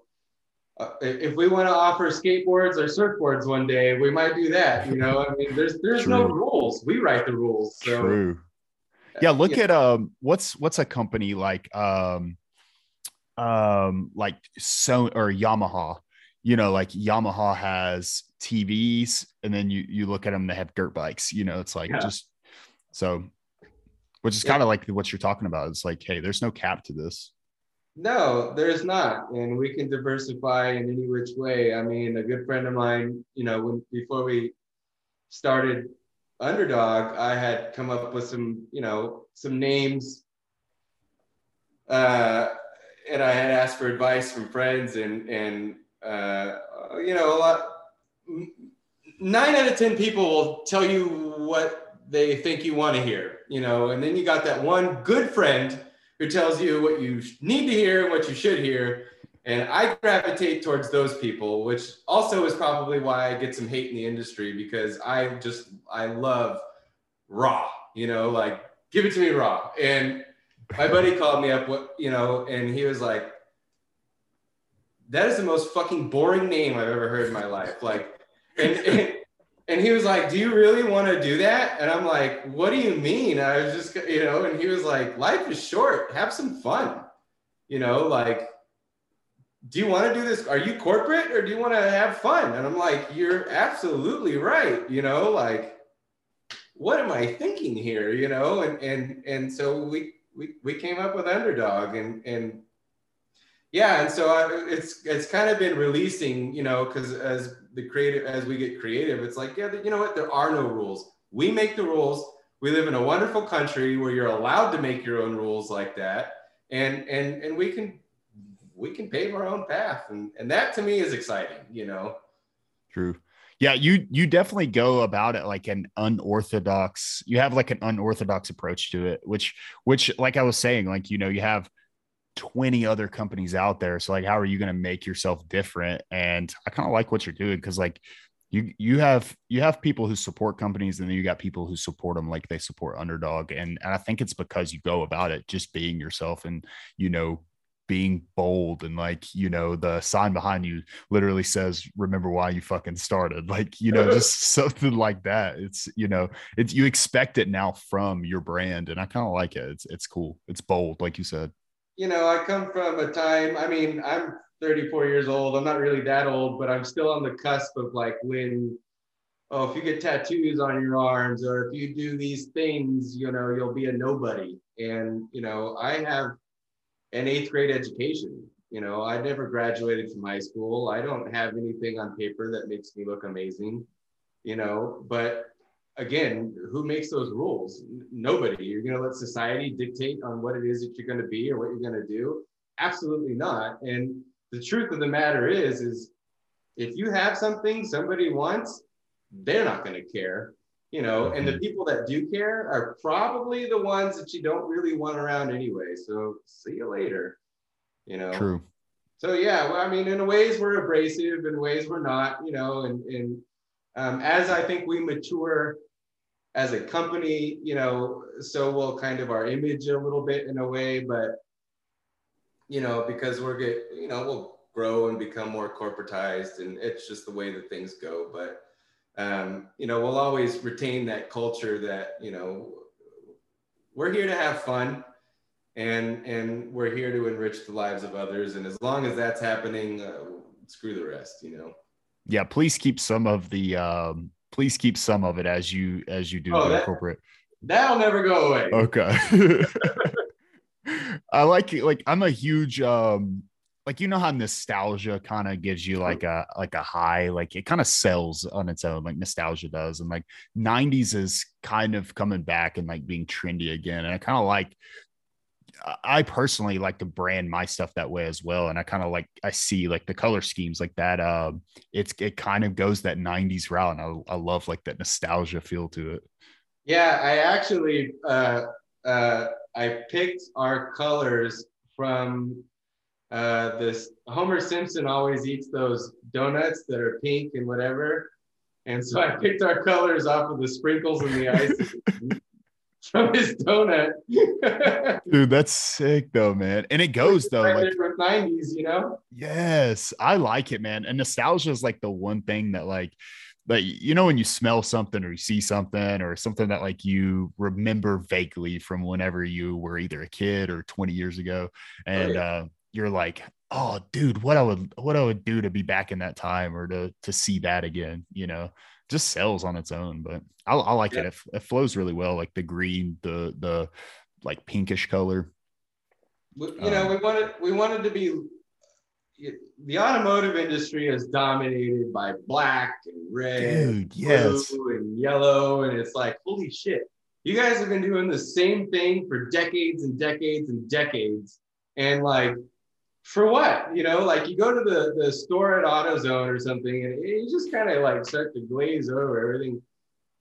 A: uh, if we want to offer skateboards or surfboards one day, we might do that. You know, I mean, there's there's True. no rules. We write the rules. So.
B: True. Yeah, look yeah. at um, what's what's a company like um, um, like so or Yamaha. You know, like Yamaha has TVs, and then you you look at them, they have dirt bikes. You know, it's like yeah. just so, which is yeah. kind of like what you're talking about. It's like, hey, there's no cap to this.
A: No, there's not, and we can diversify in any which way. I mean, a good friend of mine, you know, when before we started Undrdog, I had come up with some, you know, some names, uh, and I had asked for advice from friends, and and uh, you know, a lot. Nine out of ten people will tell you what they think you want to hear, you know, and then you got that one good friend who tells you what you need to hear and what you should hear. And I gravitate towards those people, which also is probably why I get some hate in the industry because I just, I love raw, you know, like give it to me raw. And my buddy called me up, what, you know, and he was like, that is the most fucking boring name I've ever heard in my life. Like, and, and and he was like, "Do you really want to do that?" And I'm like, "What do you mean?" I was just, you know, and he was like, "Life is short. Have some fun." You know, like, "Do you want to do this? Are you corporate or do you want to have fun?" And I'm like, "You're absolutely right." You know, like, what am I thinking here? You know, and and and so we we we came up with Undrdog and and yeah and so I, it's it's kind of been releasing you know because as the creative as we get creative it's like yeah you know what? There are no rules. We make the rules. We live in a wonderful country where you're allowed to make your own rules like that. And and and we can we can pave our own path. And and that to me is exciting you know?
B: True. Yeah you you definitely go about it like an unorthodox you have like an unorthodox approach to it which which like i was saying like you know you have 20 other companies out there. So like, how are you going to make yourself different? And I kind of like what you're doing because like you you have you have people who support companies and then you got people who support them like they support Undrdog. And, and i think it's because you go about it just being yourself and you know being bold. And like you know the sign behind you literally says remember why you fucking started. Like you know just something like that. It's you know it's you expect it now from your brand and i kind of like it. It's it's cool. It's bold like you said
A: you know, I come from a time, I mean, I'm 34 years old. I'm not really that old, but I'm still on the cusp of like when, oh, if you get tattoos on your arms or if you do these things, you know, you'll be a nobody. And, you know, I have an eighth grade education. You know, I never graduated from high school. I don't have anything on paper that makes me look amazing, you know, but again, who makes those rules? Nobody. You're going to let society dictate on what it is that you're going to be or what you're going to do? Absolutely not. And the truth of the matter is, is if you have something somebody wants, they're not going to care. You know, and the mm-hmm. people that do care are probably the ones that you don't really want around anyway. So see you later. You know.
B: True.
A: So yeah, well, I mean, in ways we're abrasive, in ways we're not. You know, and and um, as I think we mature as a company, you know, so will kind of our image a little bit in a way, but you know, because we're get, you know, we'll grow and become more corporatized, and it's just the way that things go. But um, you know, we'll always retain that culture that you know we're here to have fun and and we're here to enrich the lives of others and as long as that's happening uh, screw the rest you know
B: yeah, please keep some of the um, please keep some of it as you as you do oh, that, corporate.
A: That'll never go away.
B: Okay. I like it. like I'm a huge um like you know how nostalgia kind of gives you like a like a high like it kind of sells on its own like nostalgia does and like 90s is kind of coming back and like being trendy again and I kind of like I personally like to brand my stuff that way as well. And I kind of like I see like the color schemes like that. Um, it's it kind of goes that '90s route, and I, I love like that nostalgia feel to it.
A: Yeah, I actually uh, uh, I picked our colors from uh, this. Homer Simpson always eats those donuts that are pink and whatever, and so I picked our colors off of the sprinkles and the ice. From his donut.
B: Dude, that's sick though, man. And it goes though, like
A: from 90s, you know?
B: Yes, I like it, man. And nostalgia is like the one thing that like that you know when you smell something or you see something or something that like you remember vaguely from whenever you were either a kid or 20 years ago and oh, yeah. uh, you're like oh dude what i would what i would do to be back in that time or to to see that again you know just sells on its own, but I, I like yeah. it. it. it. flows really well, like the green, the the like pinkish color.
A: You know, um, we wanted we wanted to be. The automotive industry is dominated by black and red, Dude, yes. blue and yellow, and it's like holy shit! You guys have been doing the same thing for decades and decades and decades, and like for what? You know, like you go to the, the store at AutoZone or something and you just kind of like start to glaze over everything,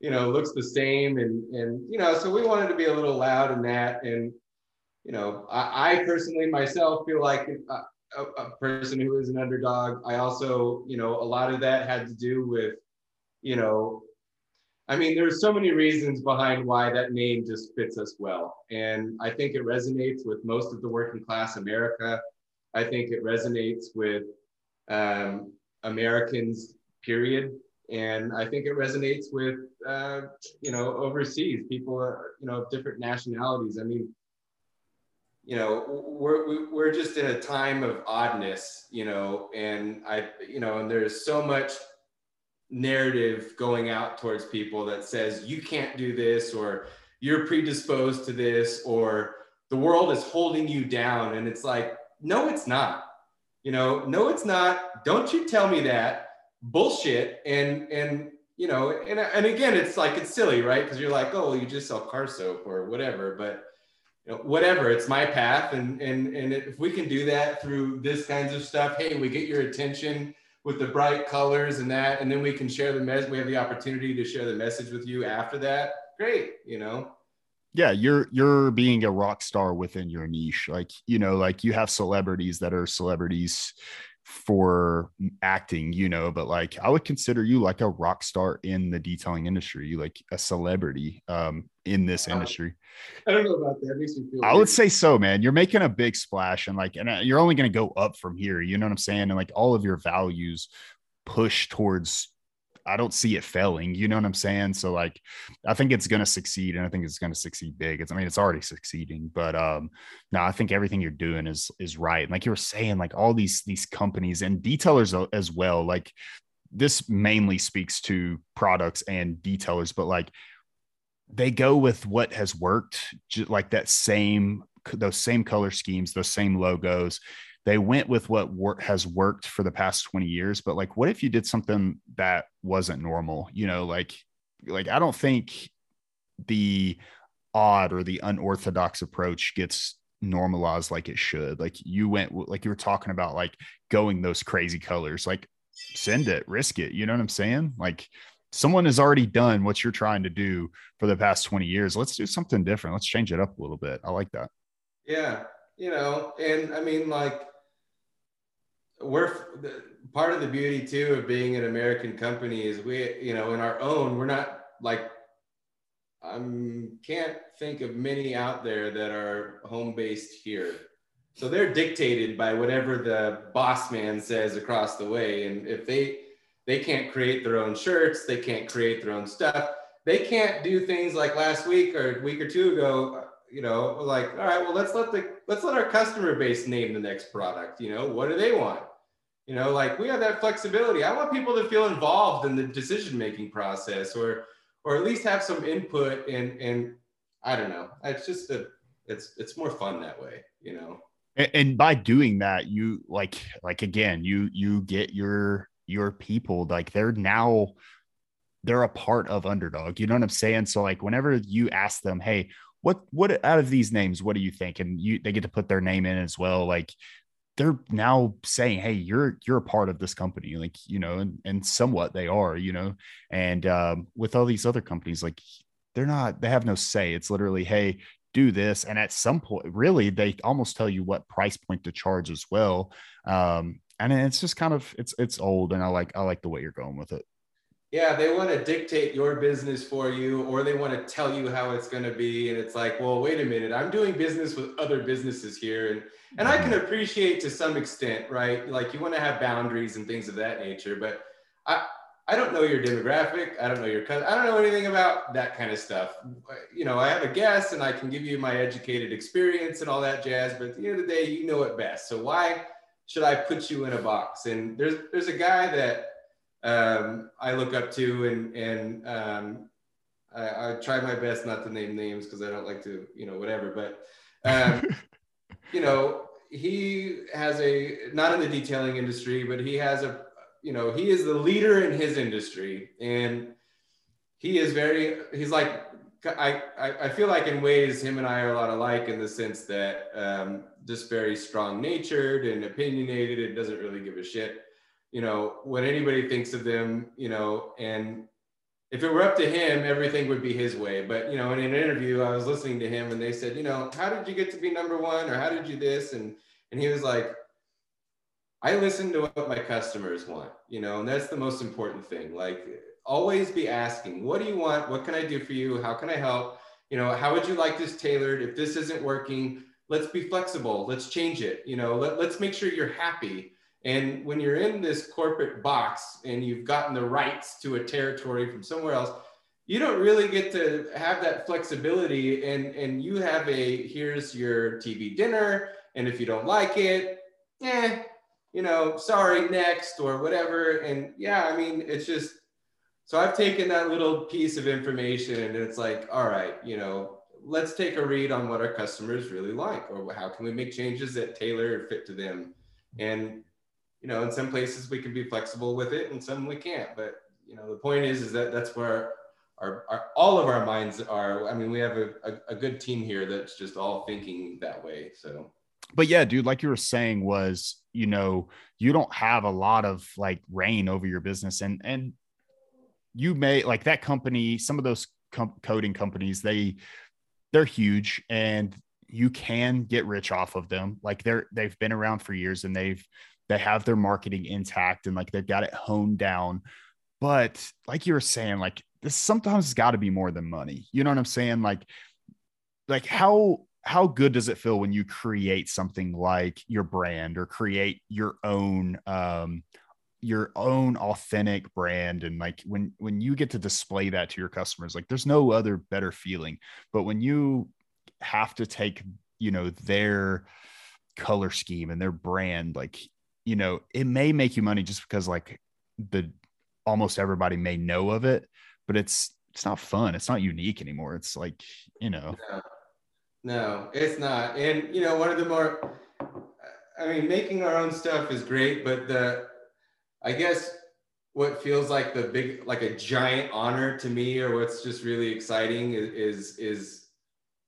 A: you know, looks the same. And, and, you know, so we wanted to be a little loud in that. And, you know, I, I personally myself feel like a, uh, a, a person who is an underdog. I also, you know, a lot of that had to do with, you know, I mean, there's so many reasons behind why that name just fits us well. And I think it resonates with most of the working class America. I think it resonates with um, Americans, period. And I think it resonates with, uh, you know, overseas people, are, you know, of different nationalities. I mean, you know, we're, we're just in a time of oddness, you know, and I, you know, and there's so much narrative going out towards people that says you can't do this or you're predisposed to this or the world is holding you down. And it's like, no, it's not. You know, no, it's not. Don't you tell me that bullshit. And and you know, and and again, it's like it's silly, right? Because you're like, oh, well, you just sell car soap or whatever, but you know, whatever. It's my path, and and and if we can do that through this kinds of stuff, hey, we get your attention with the bright colors and that, and then we can share the message. We have the opportunity to share the message with you after that. Great, you know
B: yeah you're you're being a rock star within your niche like you know like you have celebrities that are celebrities for acting you know but like i would consider you like a rock star in the detailing industry you like a celebrity um in this industry.
A: I don't know about that makes me feel
B: i weird. would say so man. You're making a big splash and like and uh, you're only going to go up from here you know what i'm saying? And like all of your values push towards I don't see it failing. You know what I'm saying? So like, I think it's going to succeed, and I think it's going to succeed big. It's, I mean, it's already succeeding, but um, no, I think everything you're doing is is right. And like you were saying, like all these these companies and detailers as well. Like this mainly speaks to products and detailers, but like they go with what has worked, like that same those same color schemes, those same logos they went with what has worked for the past 20 years but like what if you did something that wasn't normal you know like like i don't think the odd or the unorthodox approach gets normalized like it should. Like you went like you were talking about like going those crazy colors like send it risk it you know what i'm saying? Like someone has already done what you're trying to do for the past 20 years. Let's do something different. Let's change it up a little bit. I like that.
A: Yeah you know and i mean like we're part of the beauty too of being an American company is we, you know, in our own, we're not like I can't think of many out there that are home based here. So they're dictated by whatever the boss man says across the way. And if they they can't create their own shirts, they can't create their own stuff. They can't do things like last week or a week or two ago, you know, like, all right, well, let's let the let's let our customer base name the next product. You know, what do they want? You know, like we have that flexibility. I want people to feel involved in the decision making process or or at least have some input and and I don't know. It's just a it's it's more fun that way, you know.
B: And, and by doing that, you like like again, you you get your your people like they're now they're a part of Undrdog. You know what I'm saying? So like whenever you ask them, hey, what what out of these names, what do you think? And you they get to put their name in as well. Like they're now saying hey you're you're a part of this company like you know and, and somewhat they are you know and um, with all these other companies like they're not they have no say. It's literally hey do this and at some point really they almost tell you what price point to charge as well um, and it's just kind of it's it's old and i like i like the way you're going with it
A: yeah, they want to dictate your business for you, or they want to tell you how it's going to be. And it's like, well, wait a minute, I'm doing business with other businesses here. And, and I can mm-hmm. appreciate to some extent, right? Like you want to have boundaries and things of that nature. But I, I don't know your demographic. I don't know your I don't know anything about that kind of stuff. You know, I have a guess and I can give you my educated experience and all that jazz. But at the end of the day, you know it best. So why should I put you in a box? And there's there's a guy that um, I look up to, and and um, I, I, try my best not to name names because I don't like to, you know, whatever. But um, you know, he has a not in the detailing industry, but he has a, you know, he is the leader in his industry, and he is very. He's like I, I, feel like in ways him and I are a lot alike in the sense that um, just very strong natured and opinionated and doesn't really give a shit you know, when anybody thinks of them, you know, and if it were up to him, everything would be his way. But, you know, in an interview, I was listening to him and they said, you know, how did you get to be number one or how did you this? And, and he was like, I listen to what my customers want, you know, and that's the most important thing. Like always be asking, what do you want? What can I do for you? How can I help? You know, how would you like this tailored? If this isn't working, let's be flexible. Let's change it. You know, let, let's make sure you're happy and when you're in this corporate box and you've gotten the rights to a territory from somewhere else, you don't really get to have that flexibility. And, and you have a here's your TV dinner. And if you don't like it, eh, you know, sorry, next or whatever. And yeah, I mean, it's just so I've taken that little piece of information and it's like, all right, you know, let's take a read on what our customers really like or how can we make changes that tailor fit to them. And you know, in some places we can be flexible with it and some we can't. But, you know, the point is, is that that's where our, our all of our minds are. I mean, we have a, a, a good team here that's just all thinking that way. So,
B: but yeah, dude, like you were saying was, you know, you don't have a lot of like reign over your business and, and you may like that company, some of those com- coating companies, they, they're huge and you can get rich off of them. Like they're, they've been around for years and they've, they have their marketing intact and like they've got it honed down. But like you were saying, like this sometimes has got to be more than money. You know what I'm saying? Like, like how how good does it feel when you create something like your brand or create your own um your own authentic brand and like when when you get to display that to your customers like there's no other better feeling but when you have to take you know their color scheme and their brand like you know, it may make you money just because like the almost everybody may know of it, but it's it's not fun. It's not unique anymore. It's like, you know.
A: No, no it's not. And you know, one of the more I mean, making our own stuff is great, but the I guess what feels like the big like a giant honor to me or what's just really exciting is is, is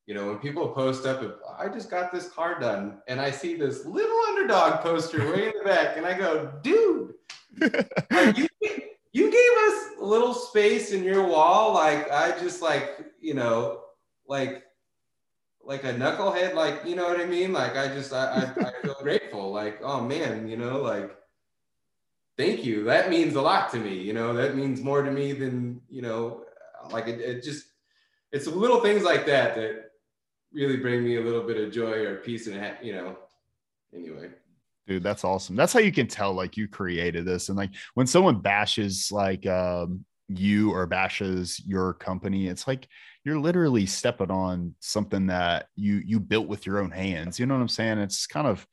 A: you know, when people post up, I just got this car done, and I see this little Undrdog poster way in the back, and I go, dude, you, you gave us a little space in your wall. Like, I just like, you know, like, like a knucklehead, like, you know what I mean? Like, I just, I, I, I feel grateful. Like, oh man, you know, like, thank you. That means a lot to me. You know, that means more to me than, you know, like it, it just, it's little things like that that really bring me a little bit of joy or peace and you know anyway.
B: Dude that's awesome. That's how you can tell like you created this. And like when someone bashes like um you or bashes your company it's like you're literally stepping on something that you you built with your own hands. You know what i'm saying? It's kind of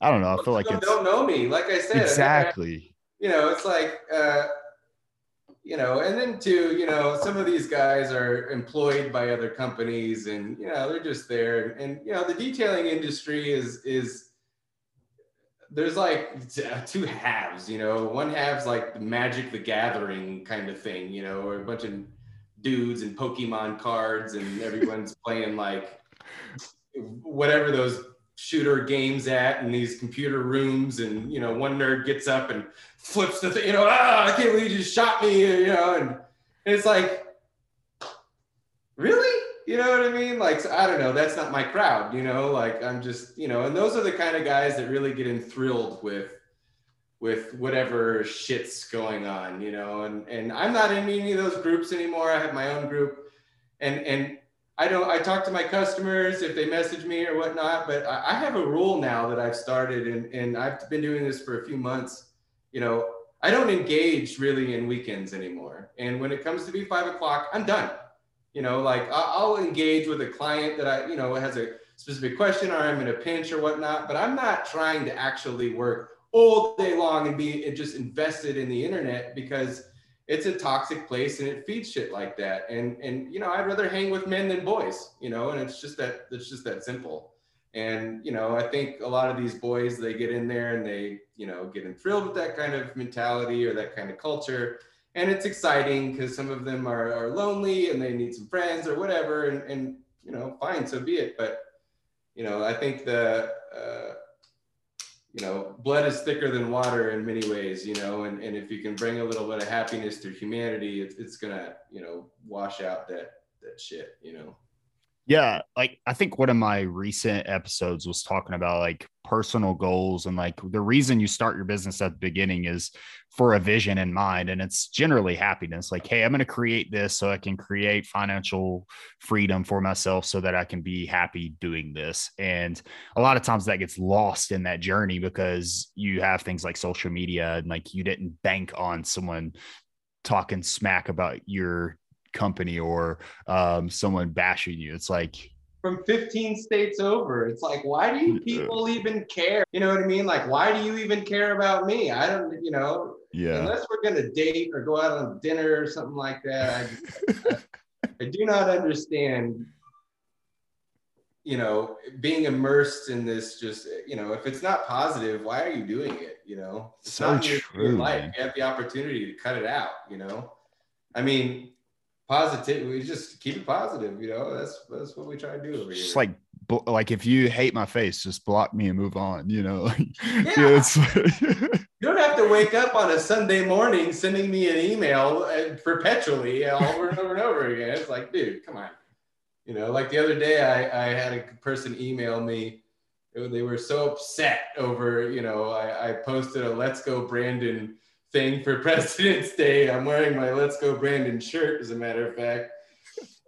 B: i don't know. I feel like
A: it's don't know me. Like i said
B: exactly
A: I, you know it's like uh you know, and then too, you know, some of these guys are employed by other companies and, you know, they're just there. And, you know, the detailing industry is, is, there's like uh, two halves, you know, one half's like the magic, the gathering kind of thing, you know, or a bunch of dudes and Pokemon cards and everyone's playing like whatever those shooter games at in these computer rooms and you know one nerd gets up and flips the thing you know ah i can't believe you just shot me you know and, and it's like really you know what i mean like so i don't know that's not my crowd you know like i'm just you know and those are the kind of guys that really get enthralled with with whatever shit's going on, you know. And and I'm not in any of those groups anymore. I have my own group, and and I don't. I talk to my customers if they message me or whatnot. But I, I have a rule now that I've started, and and I've been doing this for a few months. You know, I don't engage really in weekends anymore. And when it comes to be five o'clock, I'm done. You know, like I'll engage with a client that I, you know, has a specific question or I'm in a pinch or whatnot, but I'm not trying to actually work all day long and be just invested in the internet because it's a toxic place and it feeds shit like that. And and you know, I'd rather hang with men than boys, you know, and it's just that it's just that simple. And you know, I think a lot of these boys they get in there and they, you know, get enthralled with that kind of mentality or that kind of culture. And it's exciting because some of them are, are lonely and they need some friends or whatever. And, and you know, fine, so be it. But you know, I think the uh, you know, blood is thicker than water in many ways, you know, and, and if you can bring a little bit of happiness to humanity, it's, it's gonna, you know, wash out that, that shit, you know?
B: Yeah. Like I think one of my recent episodes was talking about like personal goals and like the reason you start your business at the beginning is for a vision in mind and it's generally happiness like hey i'm going to create this so i can create financial freedom for myself so that i can be happy doing this and a lot of times that gets lost in that journey because you have things like social media and like you didn't bank on someone talking smack about your company or um, someone bashing you it's like
A: from 15 states over. It's like, why do you people even care? You know what I mean? Like, why do you even care about me? I don't, you know,
B: yeah.
A: Unless we're gonna date or go out on dinner or something like that, I, I, I do not understand. You know, being immersed in this, just you know, if it's not positive, why are you doing it? You know, it's
B: so
A: not
B: true.
A: Your life. You have the opportunity to cut it out. You know, I mean, positive. We just keep it positive. You know, that's that's what we try to do over
B: here.
A: Just
B: like like if you hate my face, just block me and move on. You know, yeah.
A: you don't have to wake up on a Sunday morning sending me an email uh, perpetually over and over and over again. It's like, dude, come on. You know, like the other day, I I had a person email me. They were so upset over, you know, I, I posted a "Let's Go Brandon" thing for President's Day. I'm wearing my Let's Go Brandon shirt, as a matter of fact.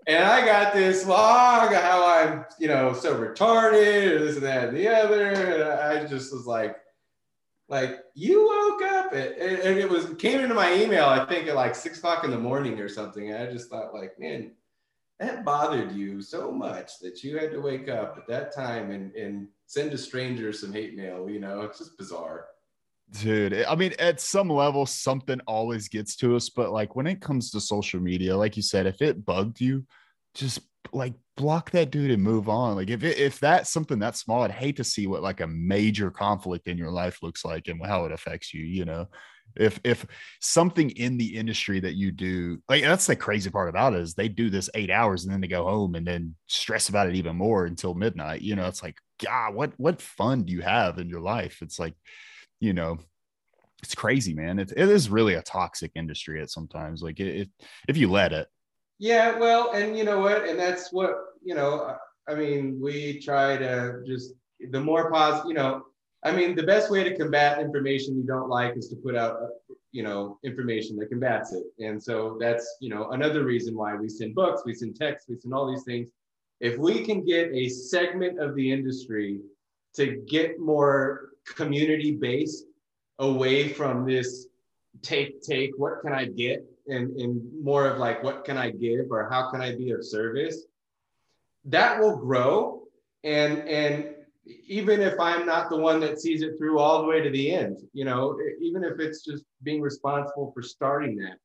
A: And I got this log how I'm, you know, so retarded, or this and that and the other. And I just was like, like you woke up and, and it was came into my email, I think at like six o'clock in the morning or something. And I just thought, like, man, that bothered you so much that you had to wake up at that time and, and send a stranger some hate mail, you know, it's just bizarre.
B: Dude, I mean, at some level, something always gets to us. But like when it comes to social media, like you said, if it bugged you, just like block that dude and move on. Like if it, if that's something that small, I'd hate to see what like a major conflict in your life looks like and how it affects you. You know, if if something in the industry that you do, like that's the crazy part about it is they do this eight hours and then they go home and then stress about it even more until midnight. You know, it's like God, what what fun do you have in your life? It's like you know, it's crazy, man. It, it is really a toxic industry at sometimes. Like it, it, if you let it.
A: Yeah, well, and you know what, and that's what you know. I mean, we try to just the more positive. You know, I mean, the best way to combat information you don't like is to put out, you know, information that combats it. And so that's you know another reason why we send books, we send texts, we send all these things. If we can get a segment of the industry to get more community based away from this take take what can i get? And, and more of like what can i give or how can i be of service? That will grow. And and even if i'm not the one that sees it through all the way to the end you know even if it's just being responsible for starting that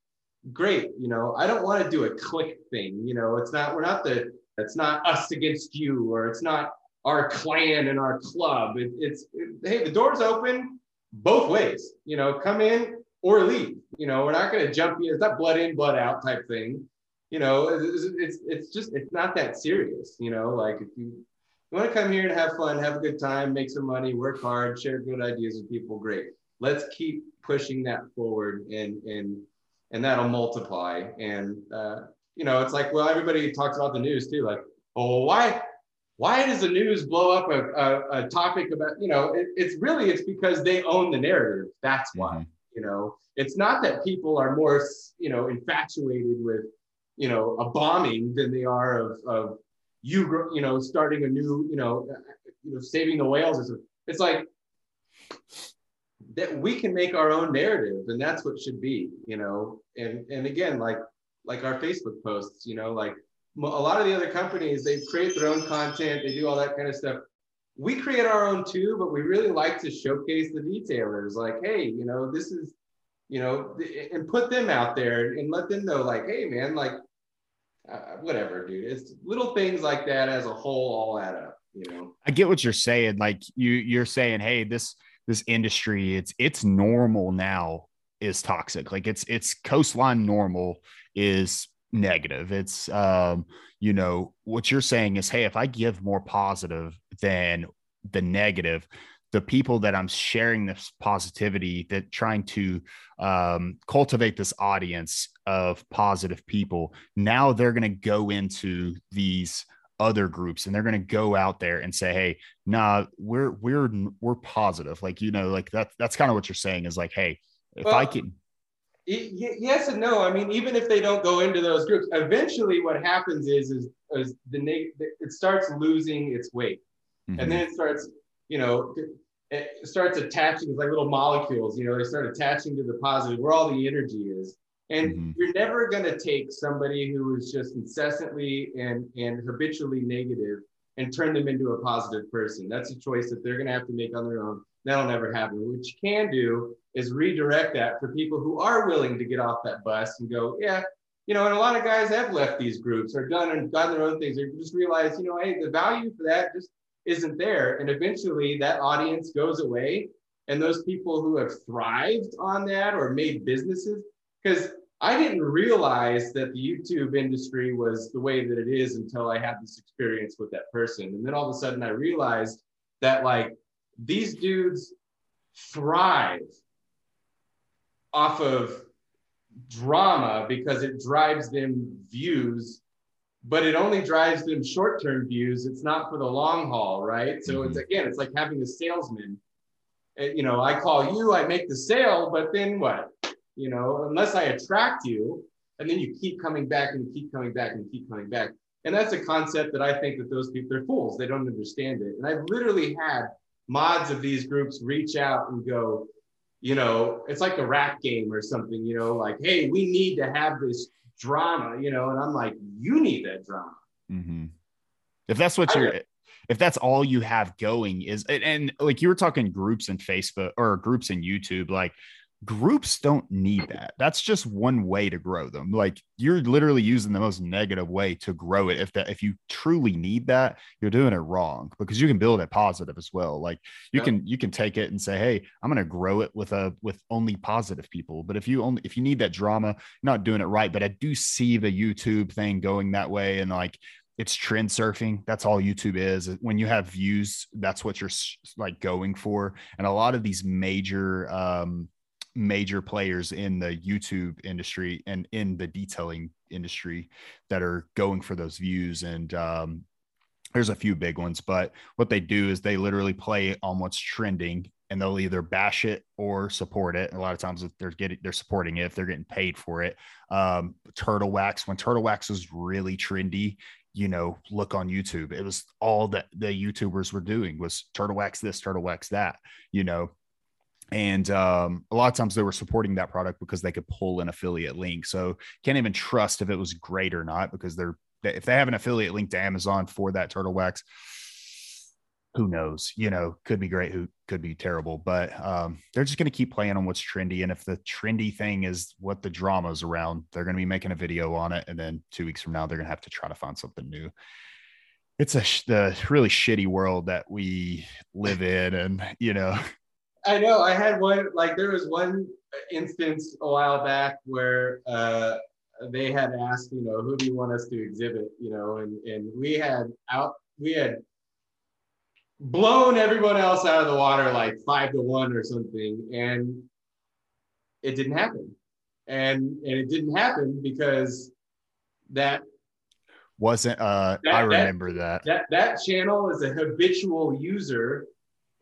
A: great you know i don't want to do a click thing you know it's not we're not the it's not us against you or it's not our clan and our club. It, it's it, hey, the door's open both ways. You know, come in or leave. You know, we're not going to jump in. It's not blood in, blood out type thing. You know, it's, it's it's just it's not that serious. You know, like if you you want to come here and have fun, have a good time, make some money, work hard, share good ideas with people, great. Let's keep pushing that forward and and and that'll multiply. And uh, you know, it's like, well, everybody talks about the news too, like, oh, why why does the news blow up a, a, a topic about, you know, it, it's really, it's because they own the narrative. That's why, mm-hmm. you know, it's not that people are more, you know, infatuated with, you know, a bombing than they are of, of you, you know, starting a new, you know, you know, saving the whales. Or something. It's like that we can make our own narrative and that's what should be, you know, and, and again, like, like our Facebook posts, you know, like a lot of the other companies, they create their own content, they do all that kind of stuff. We create our own too, but we really like to showcase the detailers like, hey, you know, this is, you know, and put them out there and let them know, like, hey, man, like, uh, whatever, dude. It's little things like that as a whole all add up, you know.
B: I get what you're saying. Like you, you're saying, hey, this this industry, it's it's normal now is toxic. Like it's it's coastline normal is negative. It's um, you know, what you're saying is, hey, if I give more positive than the negative, the people that I'm sharing this positivity, that trying to um, cultivate this audience of positive people, now they're going to go into these other groups and they're going to go out there and say hey nah we're we're we're positive like you know like that that's kind of what you're saying is like hey if well, i can
A: yes and no. I mean, even if they don't go into those groups, eventually what happens is is, is the it starts losing its weight, mm-hmm. and then it starts, you know, it starts attaching. It's like little molecules. You know, they start attaching to the positive where all the energy is. And mm-hmm. you're never going to take somebody who is just incessantly and and habitually negative and turn them into a positive person. That's a choice that they're going to have to make on their own. That'll never happen. What you can do is redirect that for people who are willing to get off that bus and go, yeah, you know, and a lot of guys have left these groups or done and done their own things. They just realize, you know, hey, the value for that just isn't there. And eventually that audience goes away. And those people who have thrived on that or made businesses, because I didn't realize that the YouTube industry was the way that it is until I had this experience with that person. And then all of a sudden I realized that like these dudes thrive off of drama because it drives them views but it only drives them short-term views. It's not for the long haul right? So mm-hmm. it's again it's like having a salesman. You know i call you i make the sale but then what? You know unless i attract you and then you keep coming back and you keep coming back and keep coming back. And that's a concept that i think that those people they're fools. They don't understand it. And i've literally had mods of these groups reach out and go you know, it's like the rap game or something, you know, like, hey, we need to have this drama, you know, and I'm like, you need that drama.
B: Mm-hmm. If that's what you're, if that's all you have going is, and, and like you were talking groups in Facebook or groups in YouTube, like groups don't need that. That's just one way to grow them. Like you're literally using the most negative way to grow it. If that if you truly need that, you're doing it wrong because you can build it positive as well. Like you yeah. can you can take it and say, "Hey, I'm going to grow it with a with only positive people." But if you only if you need that drama, you're not doing it right. But I do see the YouTube thing going that way and like it's trend surfing that's all youtube is when you have views that's what you're like going for and a lot of these major um major players in the YouTube industry and in the detailing industry that are going for those views. And um, there's a few big ones, but what they do is they literally play on what's trending and they'll either bash it or support it. a lot of times if they're getting they're supporting it if they're getting paid for it. Um, turtle wax when turtle wax was really trendy, you know, look on YouTube. It was all that the YouTubers were doing was turtle wax this, turtle wax that, you know and um, a lot of times they were supporting that product because they could pull an affiliate link. So can't even trust if it was great or not because they're if they have an affiliate link to amazon for that turtle wax who knows? You know could be great who could be terrible. But um, they're just going to keep playing on what's trendy. And if the trendy thing is what the drama is around they're going to be making a video on it. And then two weeks from now they're going to have to try to find something new. It's a the really shitty world that we live in. And you know
A: I know. I had one like there was one instance a while back where uh, they had asked, you know, who do you want us to exhibit, you know, and and we had out we had blown everyone else out of the water like five to one or something, and it didn't happen, and and it didn't happen because that
B: wasn't uh that, I remember
A: that, that. That that channel is a habitual user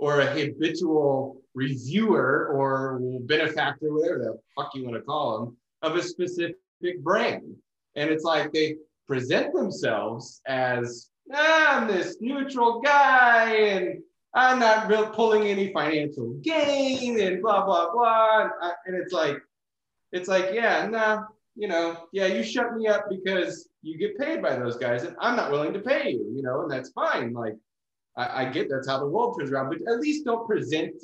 A: or a habitual reviewer or benefactor, whatever the fuck you want to call them, of a specific brand. And it's like they present themselves as ah, I'm this neutral guy and I'm not real pulling any financial gain and blah blah blah. And it's like, it's like, yeah, nah, you know, yeah, you shut me up because you get paid by those guys, and I'm not willing to pay you, you know, and that's fine. Like, I, I get that's how the world turns around, but at least don't present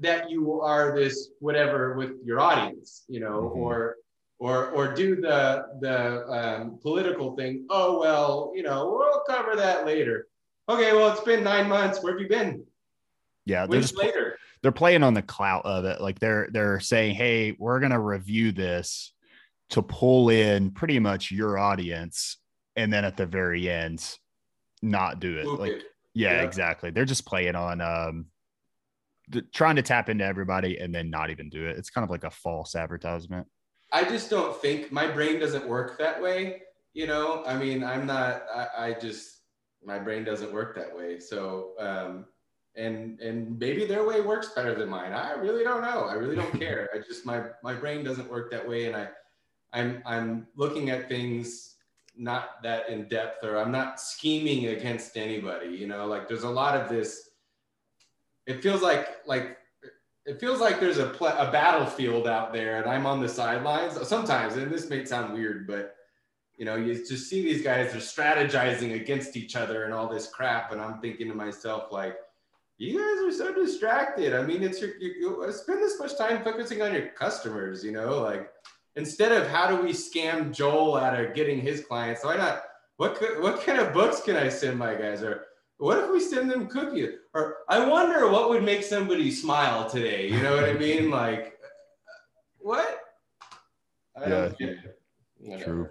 A: that you are this whatever with your audience, you know, mm-hmm. or or or do the the um, political thing. Oh well, you know, we'll cover that later. Okay, well, it's been nine months. Where have you been?
B: Yeah, they're just later. They're playing on the clout of it. Like they're they're saying, "Hey, we're gonna review this to pull in pretty much your audience, and then at the very end, not do it." like, Yeah, yeah, exactly. They're just playing on um, trying to tap into everybody and then not even do it. It's kind of like a false advertisement.
A: I just don't think my brain doesn't work that way. You know, I mean, I'm not. I, I just my brain doesn't work that way. So, um, and and maybe their way works better than mine. I really don't know. I really don't care. I just my my brain doesn't work that way, and I I'm I'm looking at things not that in depth, or I'm not scheming against anybody. You know, like there's a lot of this. It feels like like it feels like there's a pl- a battlefield out there, and I'm on the sidelines sometimes. And this may sound weird, but you know, you just see these guys are strategizing against each other and all this crap. And I'm thinking to myself, like, you guys are so distracted. I mean, it's your, you, you spend this much time focusing on your customers, you know, like instead of how do we scam Joel out of getting his clients? Why not? What could, what kind of books can I send my guys? Or what if we send them cookies? Or I wonder what would make somebody smile today. You know what I mean? Like, what?
B: I yeah. True.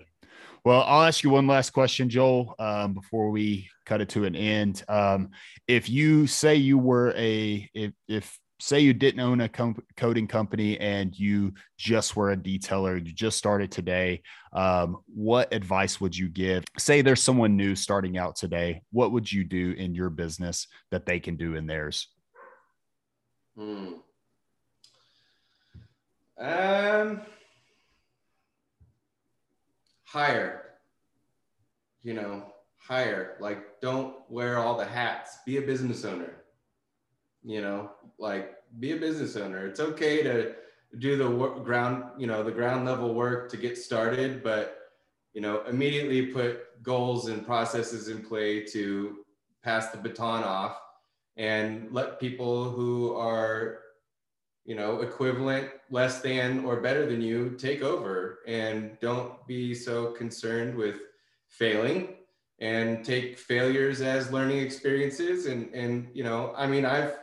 B: Well, I'll ask you one last question, Joel, um, before we cut it to an end. Um, if you say you were a, if, if say you didn't own a com- coating company and you just were a detailer, you just started today, um, what advice would you give? Say there's someone new starting out today. What would you do in your business that they can do in theirs? Hmm.
A: Um, hire. You know, hire. Like, don't wear all the hats. Be a business owner. You know, like be a business owner. It's okay to do the work, ground, you know, the ground level work to get started, but you know, immediately put goals and processes in play to pass the baton off and let people who are you know, equivalent, less than, or better than you take over. And don't be so concerned with failing and take failures as learning experiences. And, and you know, I mean, I've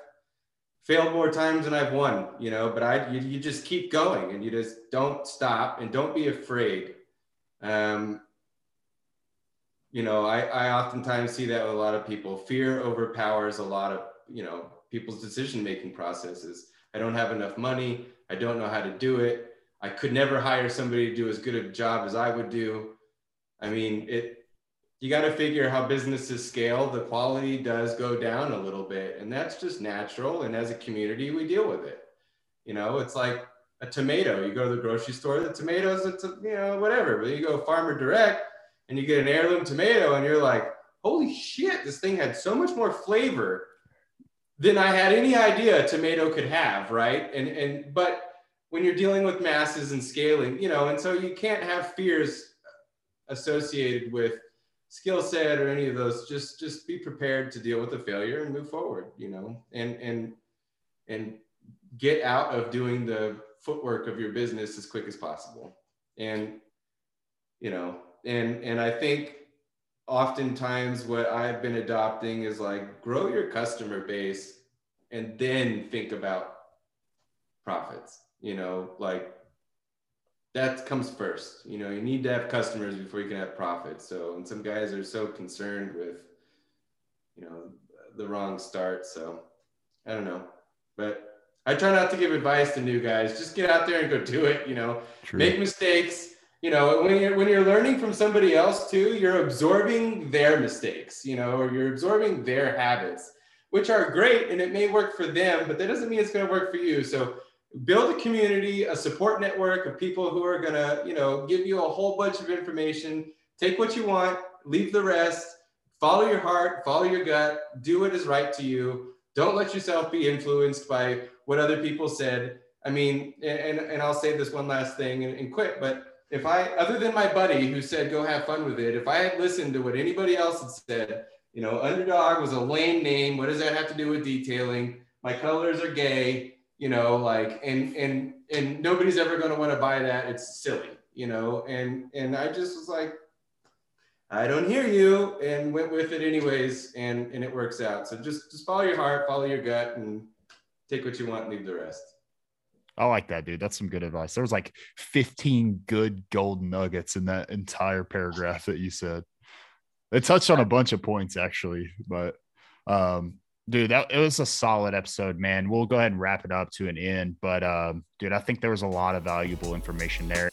A: failed more times than I've won, you know, but I, you, you just keep going and you just don't stop and don't be afraid. Um, you know, I, I oftentimes see that with a lot of people. Fear overpowers a lot of, you know, people's decision making processes I don't have enough money. I don't know how to do it. I could never hire somebody to do as good a job as I would do. I mean, it you got to figure how businesses scale, the quality does go down a little bit, and that's just natural. And as a community, we deal with it. You know, it's like a tomato. You go to the grocery store, the tomatoes, it's a, you know whatever. But you go farmer direct, and you get an heirloom tomato, and you're like, holy shit, this thing had so much more flavor than I had any idea a tomato could have, right? And and but when you're dealing with masses and scaling, you know, and so you can't have fears associated with skill set or any of those. Just just be prepared to deal with the failure and move forward, you know, and and and get out of doing the footwork of your business as quick as possible. And you know, and and I think oftentimes what I've been adopting is like grow your customer base and then think about profits. You know, like that comes first. You know, you need to have customers before you can have profit. So, and some guys are so concerned with, you know, the wrong start. So, I don't know, but I try not to give advice to new guys. Just get out there and go do it. You know, True. make mistakes you know, when you're when you're learning from somebody else too, you're absorbing their mistakes, you know, or you're absorbing their habits, which are great and it may work for them, but that doesn't mean it's going to work for you. So build a community, a support network of people who are to, you know, give you a whole bunch of information. Take what you want, leave the rest. Follow your heart, follow your gut, do what is right to you. Don't let yourself be influenced by what other people said. I mean, and, and I'll say this one last thing and, and quit, but if I, other than my buddy who said, go have fun with it, if I had listened to what anybody else had said, you know, Undrdog was a lame name. What does that have to do with detailing? My colors are gay, you know, like, and, and, and nobody's ever going to want to buy that. It's silly, you know? And, and I just was like, I don't hear you and went with it anyways. And, and it works out. So just, just follow your heart, follow your gut and take what you want, leave the rest.
B: I like that, dude. That's some good advice. There was like 15 good gold nuggets in that entire paragraph that you said. It touched on a bunch of points actually, but um, dude, that it was a solid episode, man. We'll go ahead and wrap it up to an end, but um, dude, I think there was a lot of valuable information there.